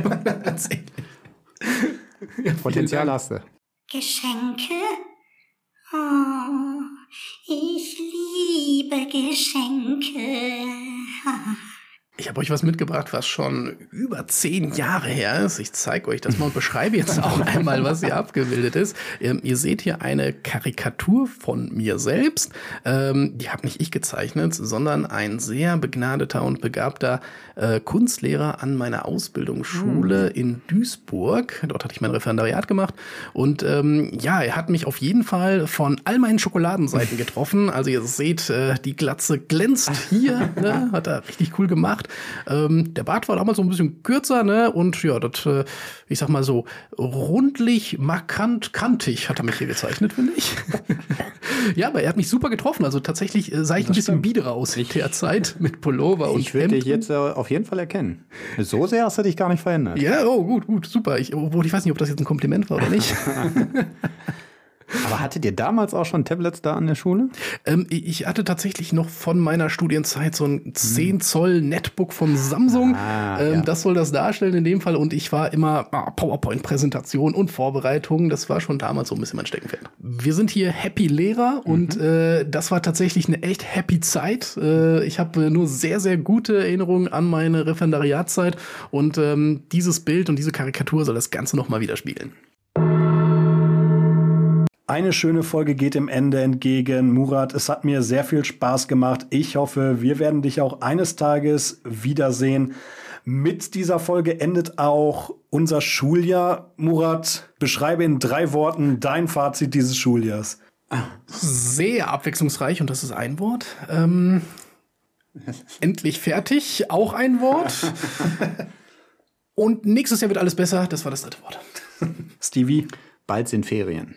Ja, Potenzial hast du. Geschenke? Oh, ich liebe Geschenke. Ich habe euch was mitgebracht, was schon über zehn Jahre her ist. Ich zeige euch das mal und beschreibe jetzt auch einmal, was hier abgebildet ist. Ähm, ihr seht hier eine Karikatur von mir selbst. Ähm, die habe nicht ich gezeichnet, sondern ein sehr begnadeter und begabter äh, Kunstlehrer an meiner Ausbildungsschule in Duisburg. Dort hatte ich mein Referendariat gemacht. Und ähm, ja, er hat mich auf jeden Fall von all meinen Schokoladenseiten getroffen. Also ihr seht, äh, die Glatze glänzt hier. Ne? Hat er richtig cool gemacht. Ähm, der Bart war damals so ein bisschen kürzer, ne? Und ja, das, äh, ich sag mal so, rundlich, markant, kantig hat er mich hier gezeichnet, finde ich. ja, aber er hat mich super getroffen. Also tatsächlich äh, sah ich ein bisschen biederer aus in der Zeit mit Pullover und Ich würde dich jetzt äh, auf jeden Fall erkennen. So sehr hast du dich gar nicht verändert. Ja, oh, gut, gut, super. Ich, obwohl ich weiß nicht, ob das jetzt ein Kompliment war oder nicht. Aber hattet ihr damals auch schon Tablets da an der Schule? ähm, ich hatte tatsächlich noch von meiner Studienzeit so ein 10 Zoll Netbook von Samsung. Ah, ähm, ja. Das soll das darstellen in dem Fall. Und ich war immer ah, PowerPoint-Präsentation und Vorbereitung. Das war schon damals so ein bisschen mein Steckenpferd. Wir sind hier Happy Lehrer und äh, das war tatsächlich eine echt happy Zeit. Äh, ich habe nur sehr, sehr gute Erinnerungen an meine Referendariatzeit. Und ähm, dieses Bild und diese Karikatur soll das Ganze nochmal widerspiegeln. Eine schöne Folge geht dem Ende entgegen. Murat, es hat mir sehr viel Spaß gemacht. Ich hoffe, wir werden dich auch eines Tages wiedersehen. Mit dieser Folge endet auch unser Schuljahr. Murat, beschreibe in drei Worten dein Fazit dieses Schuljahrs. sehr abwechslungsreich und das ist ein Wort. Ähm, endlich fertig, auch ein Wort. Und nächstes Jahr wird alles besser, das war das dritte Wort. Stevie? Bald sind Ferien.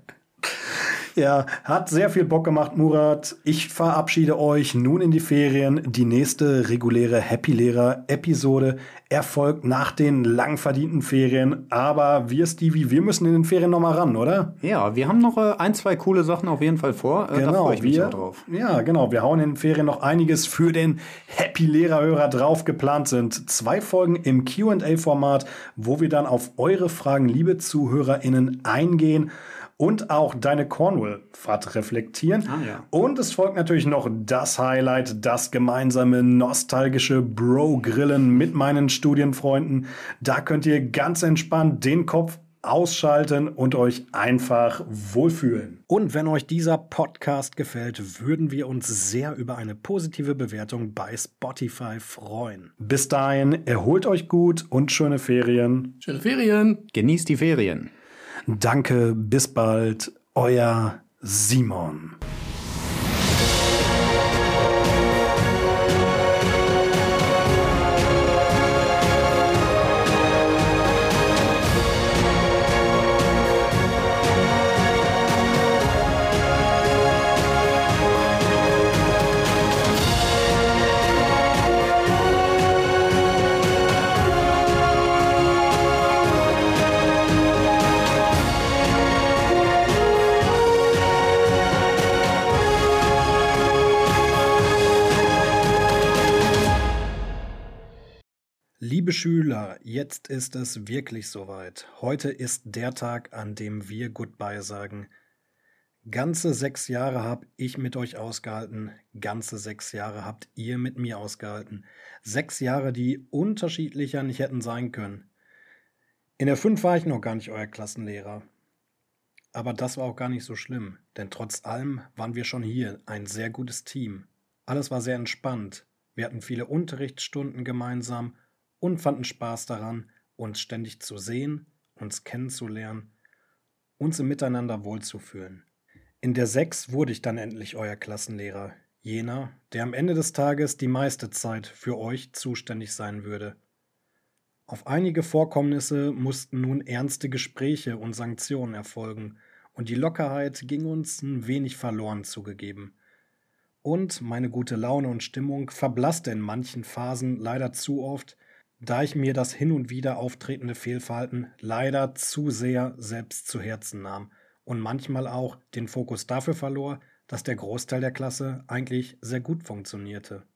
Ja, hat sehr viel Bock gemacht, Murat. Ich verabschiede euch nun in die Ferien. Die nächste reguläre Happy Lehrer Episode erfolgt nach den lang verdienten Ferien. Aber wir, Stevie, wir müssen in den Ferien noch mal ran, oder? Ja, wir haben noch äh, ein, zwei coole Sachen auf jeden Fall vor. Äh, da freue ich mich wir, drauf. Ja, genau. Wir hauen in den Ferien noch einiges für den Happy Lehrerhörer drauf. Geplant sind zwei Folgen im QA-Format, wo wir dann auf eure Fragen, liebe ZuhörerInnen, eingehen und auch deine Cornwall-Fahrt reflektieren. Ah, ja. Und es folgt natürlich noch das Highlight, das gemeinsame nostalgische Bro-Grillen mit meinen Studienfreunden. Da könnt ihr ganz entspannt den Kopf ausschalten und euch einfach wohlfühlen. Und wenn euch dieser Podcast gefällt, würden wir uns sehr über eine positive Bewertung bei Spotify freuen. Bis dahin, erholt euch gut und schöne Ferien. Schöne Ferien. Genießt die Ferien. Danke, bis bald, euer Simon. Liebe Schüler, jetzt ist es wirklich soweit. Heute ist der Tag, an dem wir Goodbye sagen. Ganze sechs Jahre hab ich mit euch ausgehalten, ganze sechs Jahre habt ihr mit mir ausgehalten. Sechs Jahre, die unterschiedlicher nicht hätten sein können. In der fünf war ich noch gar nicht euer Klassenlehrer. Aber das war auch gar nicht so schlimm, denn trotz allem waren wir schon hier ein sehr gutes Team. Alles war sehr entspannt. Wir hatten viele Unterrichtsstunden gemeinsam und fanden Spaß daran, uns ständig zu sehen, uns kennenzulernen, uns im Miteinander wohlzufühlen. In der 6 wurde ich dann endlich euer Klassenlehrer, jener, der am Ende des Tages die meiste Zeit für euch zuständig sein würde. Auf einige Vorkommnisse mussten nun ernste Gespräche und Sanktionen erfolgen, und die Lockerheit ging uns ein wenig verloren zugegeben. Und meine gute Laune und Stimmung verblasste in manchen Phasen leider zu oft, da ich mir das hin und wieder auftretende Fehlverhalten leider zu sehr selbst zu Herzen nahm und manchmal auch den Fokus dafür verlor, dass der Großteil der Klasse eigentlich sehr gut funktionierte.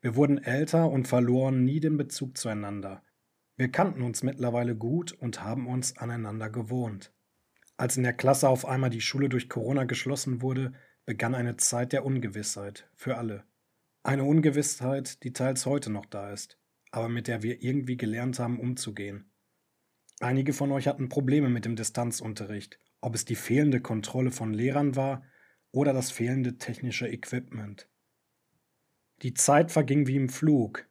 Wir wurden älter und verloren nie den Bezug zueinander. Wir kannten uns mittlerweile gut und haben uns aneinander gewohnt. Als in der Klasse auf einmal die Schule durch Corona geschlossen wurde, begann eine Zeit der Ungewissheit für alle. Eine Ungewissheit, die teils heute noch da ist, aber mit der wir irgendwie gelernt haben, umzugehen. Einige von euch hatten Probleme mit dem Distanzunterricht, ob es die fehlende Kontrolle von Lehrern war oder das fehlende technische Equipment. Die Zeit verging wie im Flug.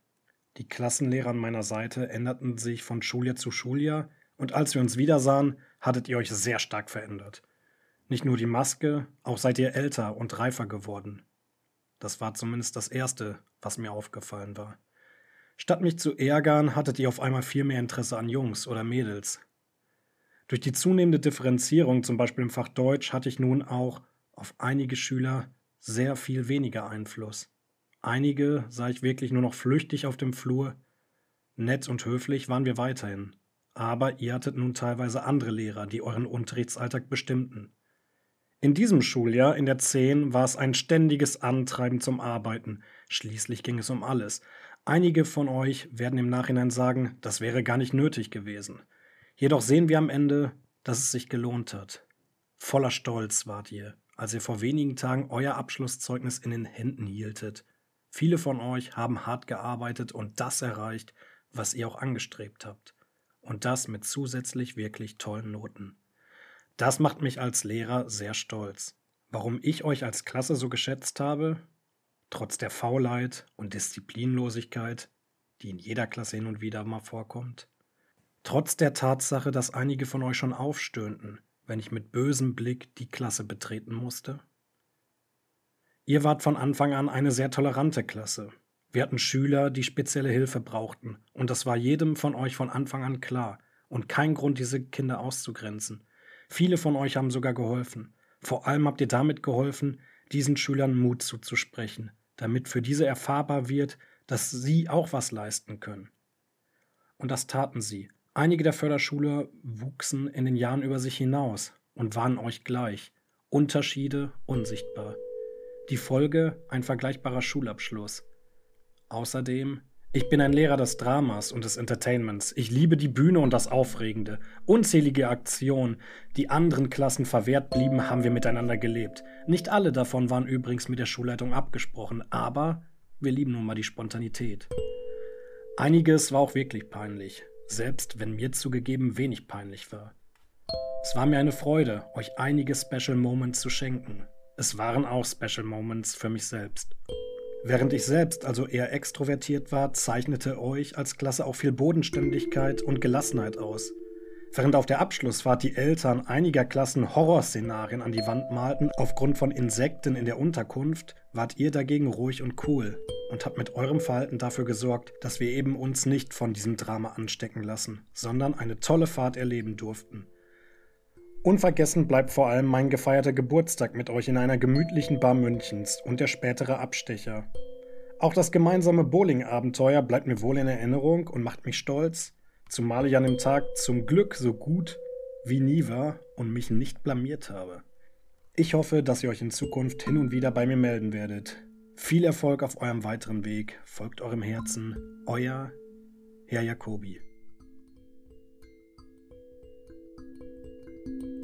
Die Klassenlehrer an meiner Seite änderten sich von Schuljahr zu Schuljahr, und als wir uns wiedersahen, hattet ihr euch sehr stark verändert. Nicht nur die Maske, auch seid ihr älter und reifer geworden. Das war zumindest das Erste, was mir aufgefallen war. Statt mich zu ärgern, hattet ihr auf einmal viel mehr Interesse an Jungs oder Mädels. Durch die zunehmende Differenzierung, zum Beispiel im Fach Deutsch, hatte ich nun auch auf einige Schüler sehr viel weniger Einfluss. Einige sah ich wirklich nur noch flüchtig auf dem Flur. Nett und höflich waren wir weiterhin. Aber ihr hattet nun teilweise andere Lehrer, die euren Unterrichtsalltag bestimmten. In diesem Schuljahr, in der 10, war es ein ständiges Antreiben zum Arbeiten. Schließlich ging es um alles. Einige von euch werden im Nachhinein sagen, das wäre gar nicht nötig gewesen. Jedoch sehen wir am Ende, dass es sich gelohnt hat. Voller Stolz wart ihr, als ihr vor wenigen Tagen euer Abschlusszeugnis in den Händen hieltet. Viele von euch haben hart gearbeitet und das erreicht, was ihr auch angestrebt habt. Und das mit zusätzlich wirklich tollen Noten. Das macht mich als Lehrer sehr stolz. Warum ich euch als Klasse so geschätzt habe? Trotz der Faulheit und Disziplinlosigkeit, die in jeder Klasse hin und wieder mal vorkommt. Trotz der Tatsache, dass einige von euch schon aufstöhnten, wenn ich mit bösem Blick die Klasse betreten musste. Ihr wart von Anfang an eine sehr tolerante Klasse. Wir hatten Schüler, die spezielle Hilfe brauchten, und das war jedem von euch von Anfang an klar und kein Grund, diese Kinder auszugrenzen. Viele von euch haben sogar geholfen. Vor allem habt ihr damit geholfen, diesen Schülern Mut zuzusprechen, damit für diese erfahrbar wird, dass sie auch was leisten können. Und das taten sie. Einige der Förderschüler wuchsen in den Jahren über sich hinaus und waren euch gleich. Unterschiede unsichtbar. Die Folge ein vergleichbarer Schulabschluss. Außerdem, ich bin ein Lehrer des Dramas und des Entertainments. Ich liebe die Bühne und das Aufregende. Unzählige Aktionen, die anderen Klassen verwehrt blieben, haben wir miteinander gelebt. Nicht alle davon waren übrigens mit der Schulleitung abgesprochen, aber wir lieben nun mal die Spontanität. Einiges war auch wirklich peinlich, selbst wenn mir zugegeben wenig peinlich war. Es war mir eine Freude, euch einige Special Moments zu schenken. Es waren auch Special Moments für mich selbst. Während ich selbst also eher extrovertiert war, zeichnete euch als Klasse auch viel Bodenständigkeit und Gelassenheit aus. Während auf der Abschlussfahrt die Eltern einiger Klassen Horrorszenarien an die Wand malten aufgrund von Insekten in der Unterkunft, wart ihr dagegen ruhig und cool und habt mit eurem Verhalten dafür gesorgt, dass wir eben uns nicht von diesem Drama anstecken lassen, sondern eine tolle Fahrt erleben durften. Unvergessen bleibt vor allem mein gefeierter Geburtstag mit euch in einer gemütlichen Bar Münchens und der spätere Abstecher. Auch das gemeinsame Bowling-Abenteuer bleibt mir wohl in Erinnerung und macht mich stolz, zumal ich an dem Tag zum Glück so gut wie nie war und mich nicht blamiert habe. Ich hoffe, dass ihr euch in Zukunft hin und wieder bei mir melden werdet. Viel Erfolg auf eurem weiteren Weg, folgt eurem Herzen, euer Herr Jacobi. thank you